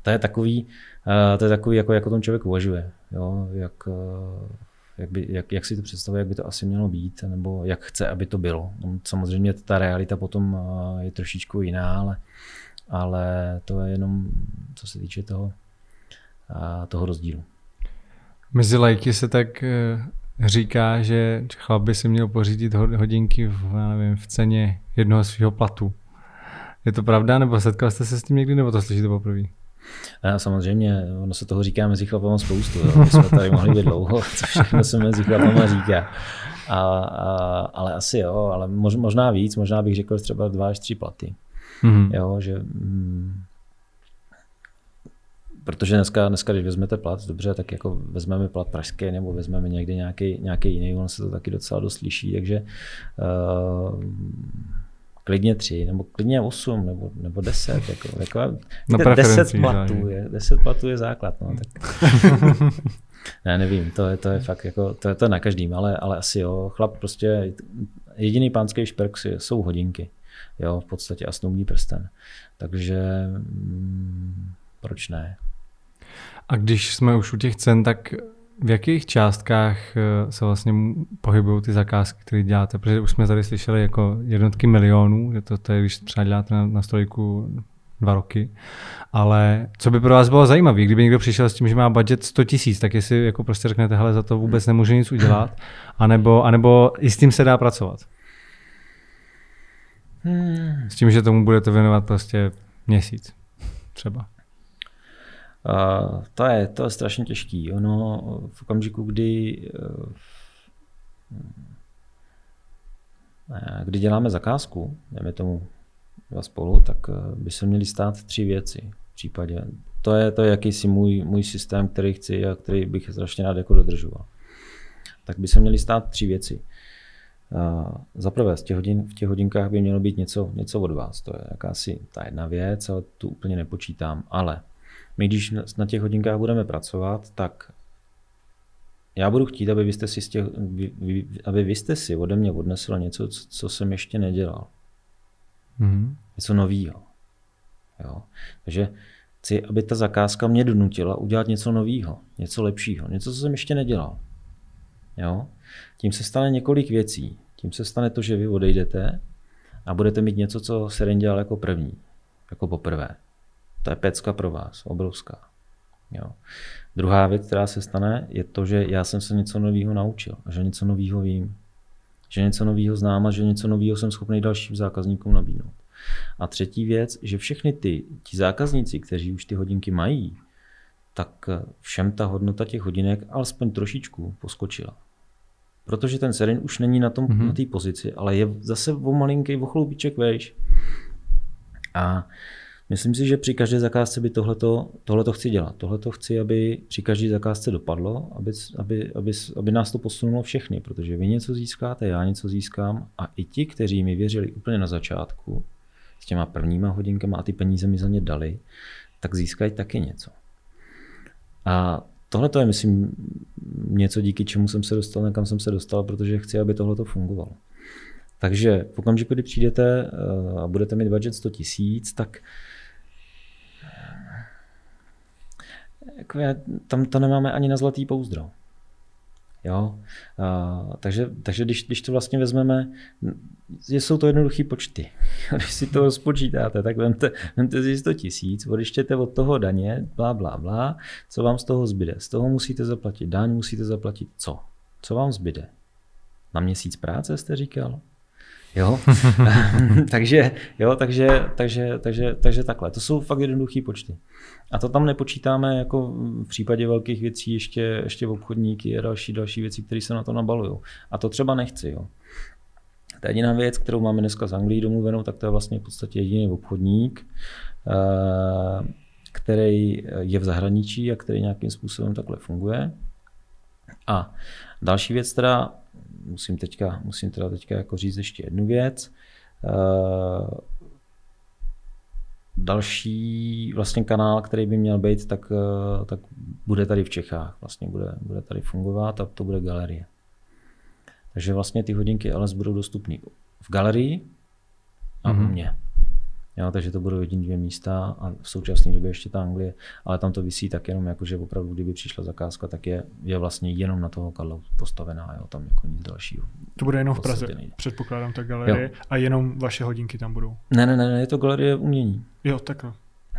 To je takový, uh, to je takový jako, jako tom člověk uvažuje. Jo, jak, uh, jak, by, jak, jak si to představuje, jak by to asi mělo být, nebo jak chce, aby to bylo. No, samozřejmě ta realita potom uh, je trošičku jiná, ale, ale to je jenom, co se týče toho, toho rozdílu. Mezi lajky se tak eh, říká, že chlap by si měl pořídit hodinky v, nevím, v ceně jednoho svého platu. Je to pravda, nebo setkal jste se s tím někdy, nebo to slyšíte poprvé? A samozřejmě, ono se toho říká mezi chlapama spoustu. Jo. My jsme tady mohli být dlouho, (laughs) co všechno se mezi chlapama říká. A, a, ale asi jo, ale mož, možná víc, možná bych řekl třeba dva až tři platy. Mm-hmm. Jo, že mm, protože dneska, dneska, když vezmete plat, dobře, tak jako vezmeme plat pražský nebo vezmeme někde nějaký, nějaký jiný, on se to taky docela dost liší, takže uh, klidně tři, nebo klidně osm, nebo, nebo deset. Jako, jako, no deset platů je, deset platů je základ. No, tak. (laughs) ne, nevím, to je, to je fakt jako, to je to na každým, ale, ale asi jo, chlap prostě, jediný pánský šperk jsou hodinky, jo, v podstatě a snubní prsten. Takže mm, proč ne? A když jsme už u těch cen, tak v jakých částkách eh, se vlastně pohybují ty zakázky, které děláte? Protože už jsme tady slyšeli jako jednotky milionů, že to, to je, když třeba děláte na, na strojku dva roky. Ale co by pro vás bylo zajímavé, kdyby někdo přišel s tím, že má budget 100 tisíc, tak jestli jako prostě řeknete, hele, za to vůbec nemůže nic udělat, anebo, anebo i s tím se dá pracovat. Hmm. S tím, že tomu budete věnovat prostě měsíc třeba. Uh, to, je, to je strašně těžký. Ono v okamžiku, kdy, uh, kdy děláme zakázku, dejme tomu dva spolu, tak uh, by se měly stát tři věci v případě. To je, to je jakýsi můj, můj systém, který chci a který bych strašně rád jako dodržoval. Tak by se měly stát tři věci. Za prvé, z těch hodin, v těch hodinkách by mělo být něco, něco od vás. To je jakási ta jedna věc, ale tu úplně nepočítám. Ale my když na těch hodinkách budeme pracovat, tak já budu chtít, aby vy jste si, těch, aby vy jste si ode mě odnesl něco, co jsem ještě nedělal. Mm-hmm. Něco nového. Jo. Takže chci, aby ta zakázka mě donutila udělat něco nového, něco lepšího, něco, co jsem ještě nedělal. Jo. Tím se stane několik věcí. Tím se stane to, že vy odejdete a budete mít něco, co se dělal jako první, jako poprvé. To je pecka pro vás, obrovská. Jo. Druhá věc, která se stane, je to, že já jsem se něco nového naučil, že něco nového vím, že něco nového znám a že něco nového jsem schopný dalším zákazníkům nabídnout. A třetí věc, že všechny ty ti zákazníci, kteří už ty hodinky mají, tak všem ta hodnota těch hodinek alespoň trošičku poskočila. Protože ten serin už není na tom mm-hmm. na té pozici, ale je zase o malinký o chloupíček vejš. A Myslím si, že při každé zakázce by tohleto, tohleto chci dělat. Tohleto chci, aby při každé zakázce dopadlo, aby, aby, aby, aby nás to posunulo všechny, protože vy něco získáte, já něco získám a i ti, kteří mi věřili úplně na začátku, s těma prvníma hodinkama a ty peníze mi za ně dali, tak získají taky něco. A tohle to je, myslím, něco, díky čemu jsem se dostal, kam jsem se dostal, protože chci, aby tohle to fungovalo. Takže v okamžiku, kdy přijdete eh, a budete mít budget 100 tisíc, tak jako já, tam to nemáme ani na zlatý pouzdro. Jo? A, takže, takže když, když to vlastně vezmeme, jsou to jednoduché počty. (laughs) Když si to spočítáte, tak vemte, vemte si 100 tisíc, odeštěte od toho daně, blá, blá, blá, co vám z toho zbyde. Z toho musíte zaplatit daň, musíte zaplatit co? Co vám zbyde? Na měsíc práce jste říkal? Jo? (laughs) (laughs) takže, jo, takže, takže, takže, takže takhle. To jsou fakt jednoduché počty. A to tam nepočítáme jako v případě velkých věcí ještě, ještě v obchodníky a další, další věci, které se na to nabalují. A to třeba nechci. Jo. Ta jediná věc, kterou máme dneska z Anglii domluvenou, tak to je vlastně v podstatě jediný obchodník, eh, který je v zahraničí a který nějakým způsobem takhle funguje. A další věc teda, musím teďka, musím teda teďka jako říct ještě jednu věc. Eh, další vlastně kanál, který by měl být, tak, eh, tak bude tady v Čechách. Vlastně bude, bude tady fungovat a to bude galerie. Takže vlastně ty hodinky LS budou dostupné v galerii a mm-hmm. u mhm. mě. Jo, takže to budou jediné dvě místa a v současné době ještě ta Anglie, ale tam to vysí tak jenom jako, že opravdu, kdyby přišla zakázka, tak je, je vlastně jenom na toho Karla postavená, jo, tam jako nic dalšího. To bude jenom v Praze, nejde. předpokládám, ta galerie jo. a jenom vaše hodinky tam budou. Ne, ne, ne, je to galerie umění. Jo, takhle.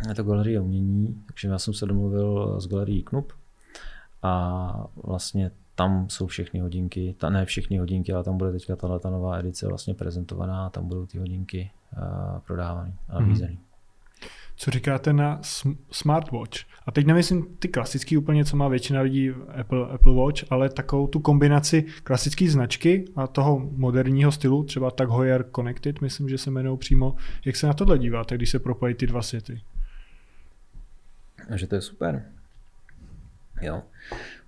Je to galerie umění, takže já jsem se domluvil s galerií Knup a vlastně tam jsou všechny hodinky, ta, ne všechny hodinky, ale tam bude teďka tahle ta nová edice vlastně prezentovaná, tam budou ty hodinky uh, prodávané a nabízené. Mm-hmm. Co říkáte na smartwatch? A teď nemyslím ty klasický úplně, co má většina lidí Apple, Apple Watch, ale takovou tu kombinaci klasické značky a toho moderního stylu, třeba tak Heuer Connected, myslím, že se jmenují přímo. Jak se na tohle díváte, když se propojí ty dva světy? A že to je super. Jo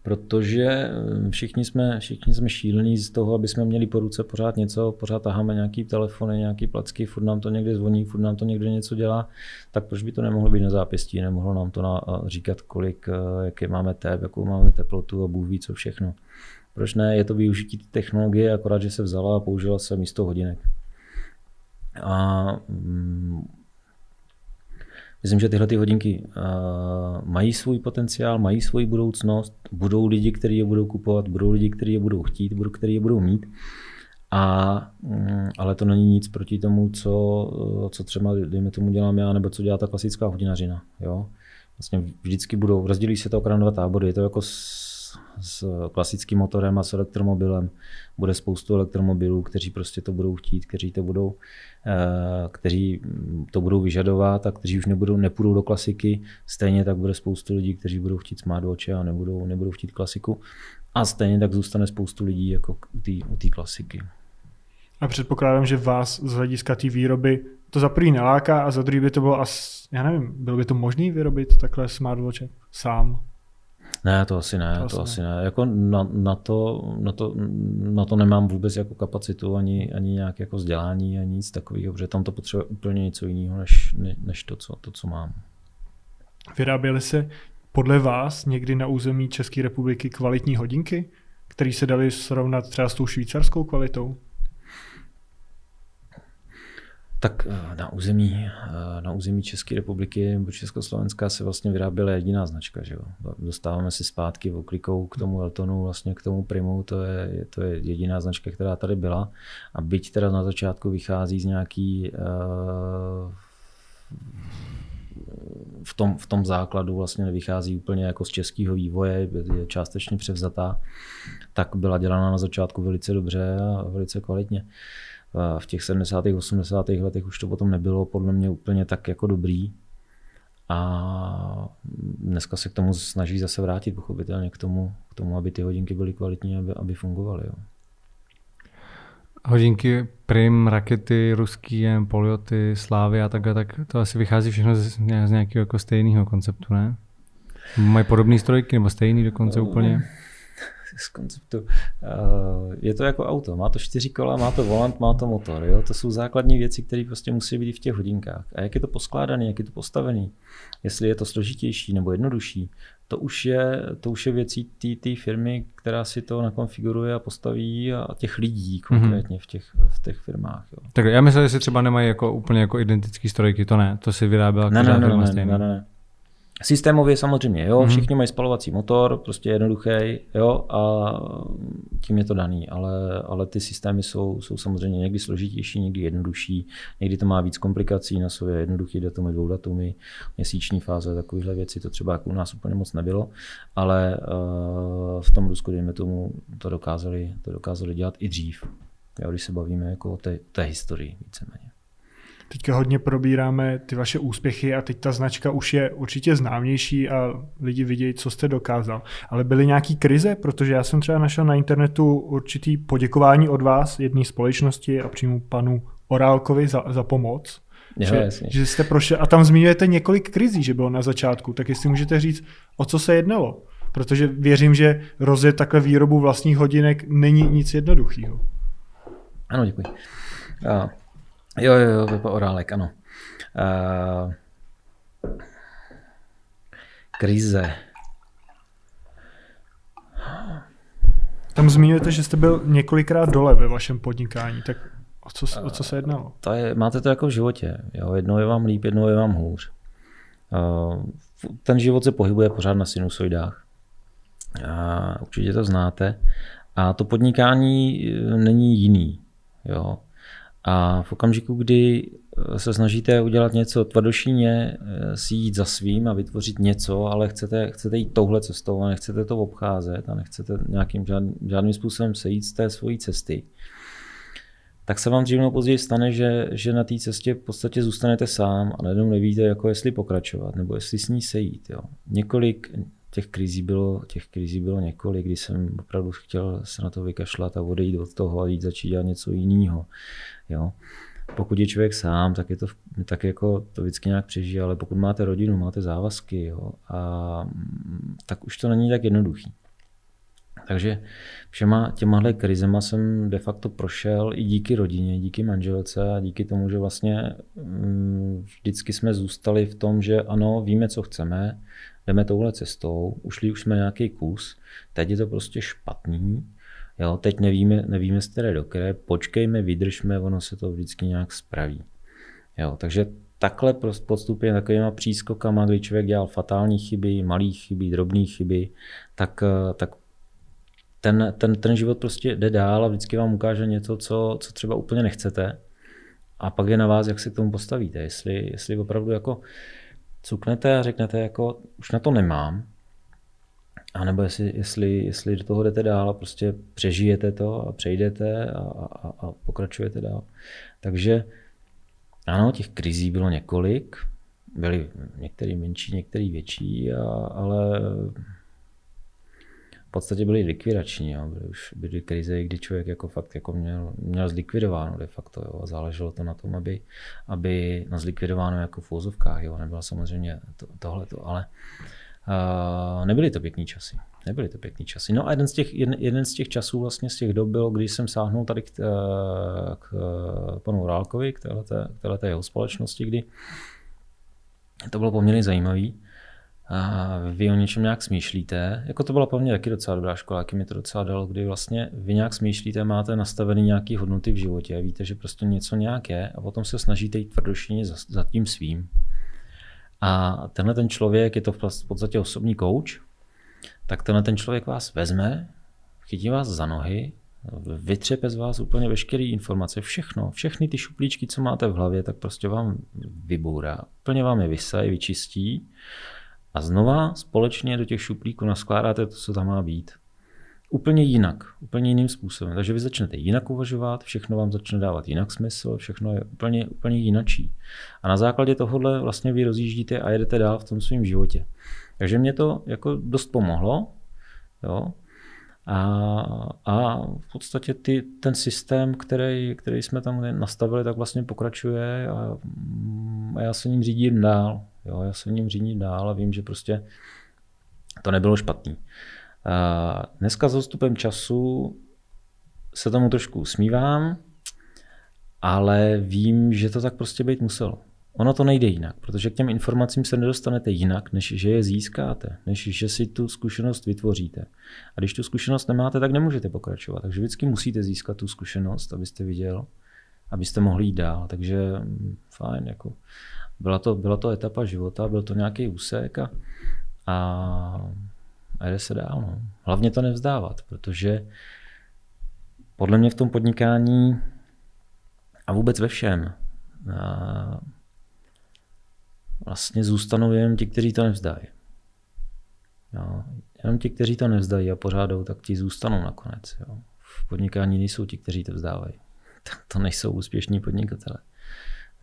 protože eh, všichni jsme, všichni jsme šílení z toho, aby jsme měli po ruce pořád něco, pořád taháme nějaký telefony, nějaký placky, furt nám to někde zvoní, furt nám to někde něco dělá, tak proč by to nemohlo být na zápěstí, nemohlo nám to na, říkat, kolik, eh, jaké máme tep, jakou máme teplotu a Bůh ví co všechno. Proč ne, je to využití technologie, akorát, že se vzala a použila se místo hodinek. A mm, Myslím, že tyhle ty hodinky uh, mají svůj potenciál, mají svoji budoucnost, budou lidi, kteří je budou kupovat, budou lidi, kteří je budou chtít, budou, kteří je budou mít. A, um, ale to není nic proti tomu, co, co třeba, dejme tomu, dělám já, nebo co dělá ta klasická hodinařina. Jo? Vlastně vždycky budou, rozdělí se to na dva tábory. Je to jako s, klasickým motorem a s elektromobilem. Bude spoustu elektromobilů, kteří prostě to budou chtít, kteří to budou Eh, kteří to budou vyžadovat a kteří už nebudou, nepůjdou do klasiky. Stejně tak bude spoustu lidí, kteří budou chtít smartwatche a nebudou, nebudou chtít klasiku. A stejně tak zůstane spoustu lidí jako u té klasiky. A předpokládám, že vás z hlediska té výroby to za prvý neláká a za druhý by to bylo asi, já nevím, bylo by to možné vyrobit takhle smartwatche sám? Ne, to asi ne, to, to asi ne. ne. Jako na, na, to, na, to, na to nemám vůbec jako kapacitu, ani, ani nějak jako vzdělání, ani nic takového, protože tam to potřebuje úplně něco jiného, než, než to, co, to, co mám. Vyráběly se podle vás někdy na území České republiky kvalitní hodinky, které se daly srovnat třeba s tou švýcarskou kvalitou? Tak eh, na území, eh, na území České republiky nebo Československa se vlastně vyráběla jediná značka. Že jo? Dostáváme si zpátky oklikou k tomu Eltonu, vlastně k tomu Primu, to je, to je jediná značka, která tady byla. A byť teda na začátku vychází z nějaký uh, v tom, v tom základu vlastně nevychází úplně jako z českého vývoje, je částečně převzatá, tak byla dělána na začátku velice dobře a velice kvalitně. Uh, v těch 70. 80. letech už to potom nebylo podle mě úplně tak jako dobrý. A dneska se k tomu snaží zase vrátit pochopitelně k tomu, k tomu aby ty hodinky byly kvalitní, aby, aby fungovaly. Jo. Hodinky Prim, rakety, ruský, Polioty, Slávy a takhle, tak to asi vychází všechno z, z nějakého jako stejného konceptu, ne? Mají podobné strojky nebo stejný dokonce úplně? Z konceptu. Eh, je to jako auto, má to čtyři kola, má to volant, má to motor. Jo? To jsou základní věci, které prostě musí být v těch hodinkách. A jak je to poskládané, jak je to postavený, jestli je to složitější nebo jednodušší, to už je, to už je věcí té firmy, která si to nakonfiguruje a postaví a těch lidí konkrétně mm-hmm. v, těch, v těch firmách. Jo. Tak já myslím, že si třeba nemají jako úplně jako identický strojky, to ne, to si vyráběla ne, ne, ne, ne, ne, ne, ne, Systémově samozřejmě, jo, mhm. všichni mají spalovací motor, prostě jednoduchý, jo, a tím je to daný, ale, ale ty systémy jsou, jsou samozřejmě někdy složitější, někdy jednodušší, někdy to má víc komplikací na sobě, jednoduchý datumy, dvou datumy, měsíční fáze, takovéhle věci, to třeba jako u nás úplně moc nebylo, ale uh, v tom Rusku, dejme tomu, to dokázali, to dokázali dělat i dřív, jo, když se bavíme jako o té, té historii víceméně. Teďka hodně probíráme ty vaše úspěchy a teď ta značka už je určitě známější a lidi vidějí, co jste dokázal. Ale byly nějaký krize, protože já jsem třeba našel na internetu určitý poděkování od vás, jedné společnosti a přímo panu Orálkovi za, za pomoc. Jo, že, jasně. že jste prošel, a tam zmiňujete několik krizí, že bylo na začátku, tak jestli můžete říct, o co se jednalo. Protože věřím, že rozjet takhle výrobu vlastních hodinek není nic jednoduchého. Ano, děkuji. Jo, jo, jo, Pepa Orálek, ano. Uh, krize. Tam zmiňujete, že jste byl několikrát dole ve vašem podnikání, tak o co, o co se jednalo? To je, máte to jako v životě. Jo? Jednou je vám líp, jednou je vám hůř. Uh, ten život se pohybuje pořád na sinusoidách. A určitě to znáte. A to podnikání není jiný. Jo? A v okamžiku, kdy eh, se snažíte udělat něco tvrdošíně, eh, si jít za svým a vytvořit něco, ale chcete, chcete jít touhle cestou a nechcete to obcházet a nechcete nějakým žádným, žádným způsobem sejít z té svojí cesty, tak se vám dřív nebo později stane, že, že na té cestě v podstatě zůstanete sám a najednou nevíte, jako jestli pokračovat nebo jestli s ní sejít. Jo. Několik těch krizí bylo, těch krizí bylo několik, kdy jsem opravdu chtěl se na to vykašlat a odejít od toho a jít začít dělat něco jiného. Jo. Pokud je člověk sám, tak je to tak jako to vždycky nějak přežije, ale pokud máte rodinu, máte závazky, jo, a, tak už to není tak jednoduchý. Takže všema těmahle krizema jsem de facto prošel i díky rodině, díky manželce a díky tomu, že vlastně mm, vždycky jsme zůstali v tom, že ano, víme, co chceme, jdeme touhle cestou, ušli už jsme nějaký kus, teď je to prostě špatný, Jo, teď nevíme, nevíme z které do které, počkejme, vydržme, ono se to vždycky nějak spraví. Jo, takže takhle postupně takovýma přískokama, kdy člověk dělal fatální chyby, malé chyby, drobné chyby, tak, eh, tak ten, ten, ten život prostě jde dál a vždycky vám ukáže něco, co, co třeba úplně nechcete. A pak je na vás, jak se k tomu postavíte. Jestli, jestli opravdu jako cuknete a řeknete, jako už na to nemám, a nebo jestli, jestli, jestli do toho jdete dál a prostě přežijete to a přejdete a, a, a pokračujete dál. Takže ano, těch krizí bylo několik, byly některé menší, některé větší, a, ale v podstatě byly likvidační. Jo. Byly už byly krize, kdy člověk jako fakt jako měl, měl zlikvidováno de facto. Jo. A záleželo to na tom, aby, aby na zlikvidováno jako v úzovkách. Jo. Nebylo samozřejmě to, tohleto, ale Uh, nebyly to pěkný časy. Nebyly to pěkný časy. No a jeden z těch, jeden, jeden z těch časů vlastně z těch dob byl, když jsem sáhnul tady k, eh, k eh, panu Rálkovi, k této jeho společnosti, kdy to bylo poměrně zajímavý. A vy o něčem nějak smýšlíte. Jako to byla pro mě taky docela dobrá škola, jaký mi to docela dalo, kdy vlastně vy nějak smýšlíte, máte nastavený nějaký hodnoty v životě, víte, že prostě něco nějak je a potom se snažíte jít tvrdošině za, za tím svým. A tenhle ten člověk, je to v podstatě osobní kouč, tak tenhle ten člověk vás vezme, chytí vás za nohy, vytřepe z vás úplně veškeré informace, všechno, všechny ty šuplíčky, co máte v hlavě, tak prostě vám vybourá. Úplně vám je vysají, vyčistí a znova společně do těch šuplíků naskládáte to, co tam má být úplně jinak, úplně jiným způsobem. Takže vy začnete jinak uvažovat, všechno vám začne dávat jinak smysl, všechno je úplně, úplně jinačí. A na základě tohohle vlastně vy rozjíždíte a jedete dál v tom svém životě. Takže mě to jako dost pomohlo. Jo? A, a v podstatě ty, ten systém, který, který jsme tam nastavili, tak vlastně pokračuje a, a já se ním řídím dál. Jo? Já se ním řídím dál a vím, že prostě to nebylo špatný. Dneska s odstupem času se tomu trošku usmívám, ale vím, že to tak prostě být muselo. Ono to nejde jinak, protože k těm informacím se nedostanete jinak, než že je získáte, než že si tu zkušenost vytvoříte. A když tu zkušenost nemáte, tak nemůžete pokračovat. Takže vždycky musíte získat tu zkušenost, abyste viděl, abyste mohli jít dál. Takže mm, fajn, jako byla to, byla to etapa života, byl to nějaký úsek a, a, a jde se dál. No. Hlavně to nevzdávat, protože podle mě v tom podnikání a vůbec ve všem a vlastně zůstanou jen ti, kteří to nevzdají. Jo. Jenom ti, kteří to nevzdají a pořádou, tak ti zůstanou nakonec. Jo. V podnikání nejsou ti, kteří to vzdávají. (laughs) To nejsou úspěšní podnikatele.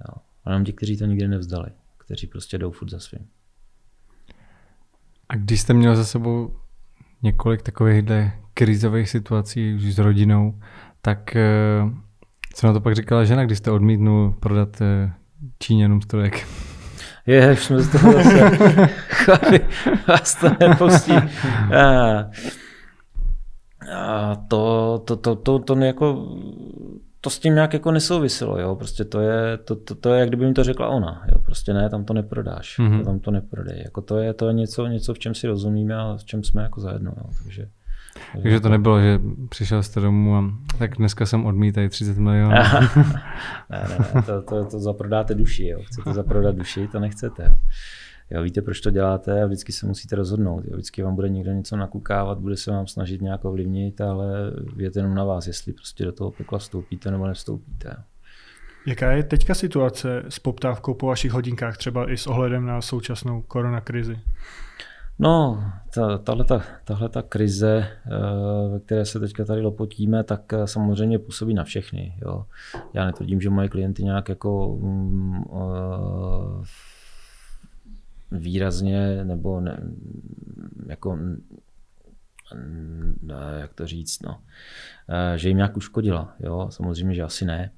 Jo. Ale jenom ti, kteří to nikdy nevzdali, kteří prostě jdou furt za svým. A když jste měl za sebou několik takovýchhle krizových situací už s rodinou, tak eh, co na to pak říkala žena, když jste odmítnul prodat eh, Číňanům strojek? (laughs) Je, už jsme z toho zase, (laughs) chlapi, vás to nepustí. A, (laughs) a to, to, to, to, to, jako, to s tím nějak jako nesouviselo, jo, prostě to je, to, to, to je, jak kdyby mi to řekla ona, jo, prostě ne, tam to neprodáš, mm-hmm. tam to neprodej, jako to je, to je něco, něco, v čem si rozumíme a v čem jsme jako zajedno, jo, takže. Takže to nebylo, že přišel jste domů a tak dneska jsem odmítají 30 milionů. (laughs) ne, ne, ne, (laughs) to, to, to zaprodáte duši, jo. chcete zaprodat duši, to nechcete. Jo. Jo, víte, proč to děláte a vždycky se musíte rozhodnout. Jo. Vždycky vám bude někdo něco nakukávat, bude se vám snažit nějak ovlivnit, ale je to jenom na vás, jestli prostě do toho pekla vstoupíte nebo nevstoupíte. Jaká je teďka situace s poptávkou po vašich hodinkách, třeba i s ohledem na současnou koronakrizi? No, tahle ta, ta krize, eh, ve které se teďka tady lopotíme, tak eh, samozřejmě působí na všechny. Jo. Já netvrdím, že moje klienty nějak jako um, uh, výrazně nebo ne, jako jak to říct, no, že jim nějak uškodila. Jo? Samozřejmě, že asi ne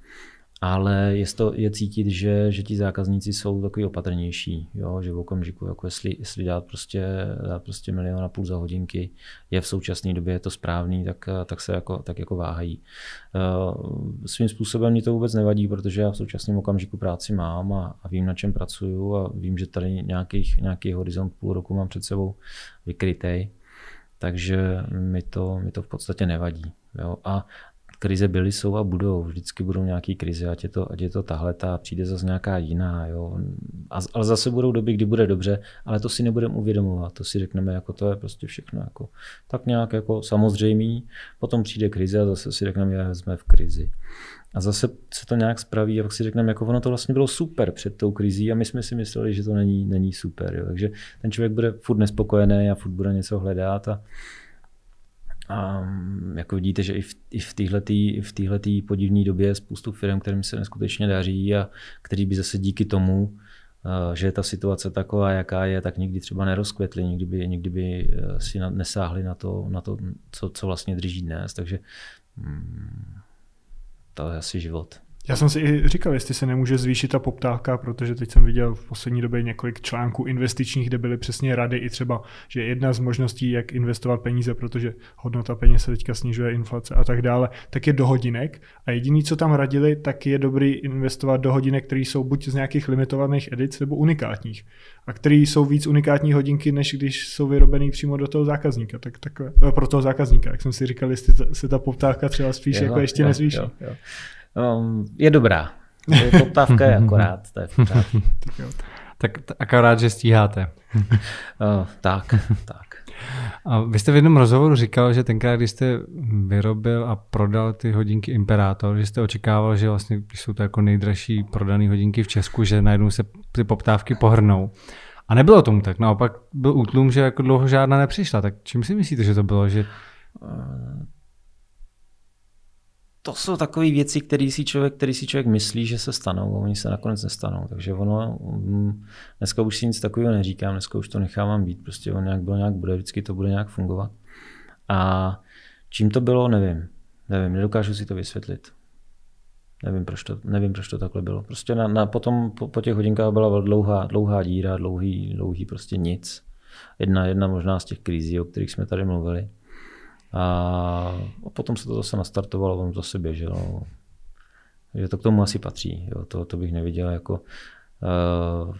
ale je, to, je cítit, že, že ti zákazníci jsou takový opatrnější, jo? že v okamžiku, jako jestli, jestli dát prostě, dát prostě milion a půl za hodinky, je v současné době je to správný, tak, tak se jako, tak jako váhají. Uh, svým způsobem mi to vůbec nevadí, protože já v současném okamžiku práci mám a, a vím, na čem pracuju a vím, že tady nějakých, nějaký horizont půl roku mám před sebou vykrytej, takže mi to, mi to v podstatě nevadí. Jo? A krize byly, jsou a budou. Vždycky budou nějaké krize, ať je to, ať je to tahle, ta přijde zase nějaká jiná. Jo. A, ale zase budou doby, kdy bude dobře, ale to si nebudeme uvědomovat. To si řekneme, jako to je prostě všechno jako, tak nějak jako samozřejmý. Potom přijde krize a zase si řekneme, že jsme v krizi. A zase se to nějak spraví a pak si řekneme, jako ono to vlastně bylo super před tou krizí a my jsme si mysleli, že to není, není super. Jo. Takže ten člověk bude furt nespokojený a furt bude něco hledat a, a jako vidíte, že i v, i v téhletý, v téhletý podivné době je spoustu firm, kterým se neskutečně daří a který by zase díky tomu, že je ta situace taková, jaká je, tak nikdy třeba nerozkvetli, nikdy by, nikdy by e, si nesáhli na to, na to co, co vlastně drží dnes. Takže hmm, to je asi život. Já jsem si i říkal, jestli se nemůže zvýšit ta poptávka, protože teď jsem viděl v poslední době několik článků investičních, kde byly přesně rady i třeba, že jedna z možností, jak investovat peníze, protože hodnota peněz se teďka snižuje, inflace a tak dále, tak je do hodinek. A jediný, co tam radili, tak je dobrý investovat do hodinek, které jsou buď z nějakých limitovaných edic nebo unikátních. A které jsou víc unikátní hodinky, než když jsou vyrobený přímo do toho zákazníka. Tak, tak eh, pro toho zákazníka. Jak jsem si říkal, jestli se ta poptávka třeba spíš jo, jako ještě jo, nezvýší. Jo, jo. Um, je dobrá. Poptávka je (laughs) akorát, to je tak, tak akorát, že stíháte. uh, (laughs) tak, tak. A vy jste v jednom rozhovoru říkal, že tenkrát, když jste vyrobil a prodal ty hodinky Imperator, že jste očekával, že vlastně, když jsou to jako nejdražší prodané hodinky v Česku, že najednou se ty poptávky pohrnou. A nebylo tomu tak, naopak byl útlum, že jako dlouho žádná nepřišla. Tak čím si myslíte, že to bylo? Že... To jsou takové věci, které si člověk, který si člověk myslí, že se stanou a oni se nakonec nestanou. Takže ono, mm, dneska už si nic takového neříkám, dneska už to nechávám být, prostě on nějak bylo, nějak bude, vždycky to bude nějak fungovat. A čím to bylo, nevím. Nevím, nedokážu si to vysvětlit. Nevím, proč to, nevím, proč to takhle bylo. Prostě na, na, potom po, po těch hodinkách byla dlouhá, dlouhá díra, dlouhý, dlouhý prostě nic. jedna, jedna možná z těch krizí, o kterých jsme tady mluvili. A, a potom se to zase nastartovalo, on zase běžel. Takže to k tomu asi patří. Jo. To, to bych neviděl jako, uh,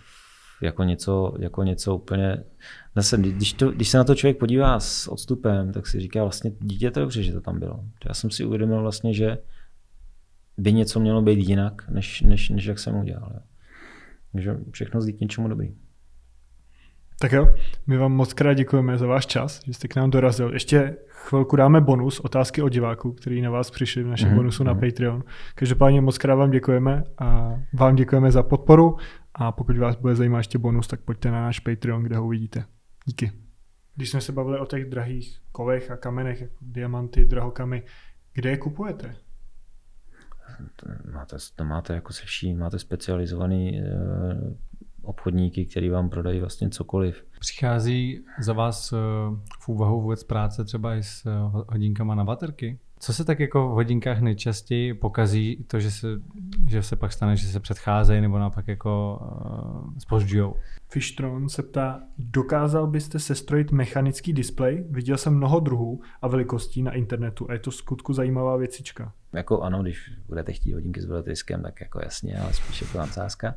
jako, něco, jako něco úplně... Zase, když, to, když se na to člověk podívá s odstupem, tak si říká vlastně, dítě to dobře, že to tam bylo. Já jsem si uvědomil vlastně, že by něco mělo být jinak, než, než, než jak jsem udělal. Jo. Takže všechno zdi k něčemu dobrý. Tak jo, my vám moc krát děkujeme za váš čas, že jste k nám dorazil. Ještě chvilku dáme bonus, otázky od diváků, který na vás přišli v našem mm-hmm. bonusu na mm-hmm. Patreon. Každopádně moc krát vám děkujeme a vám děkujeme za podporu a pokud vás bude zajímat ještě bonus, tak pojďte na náš Patreon, kde ho uvidíte. Díky. Když jsme se bavili o těch drahých kovech a kamenech, jako diamanty, drahokamy, kde je kupujete? máte, to máte jako se vším, máte specializovaný e, obchodníky, který vám prodají vlastně cokoliv. Přichází za vás eh, v úvahu vůbec práce třeba i s eh, hodinkama na baterky? Co se tak jako v hodinkách nejčastěji pokazí, to, že se, že se pak stane, že se předcházejí nebo naopak jako uh, spožďujou? Fishtron se ptá, dokázal byste sestrojit mechanický displej? Viděl jsem mnoho druhů a velikostí na internetu a je to skutku zajímavá věcička. Jako ano, když budete chtít hodinky s veletriskem, tak jako jasně, ale spíš jako nadsázka.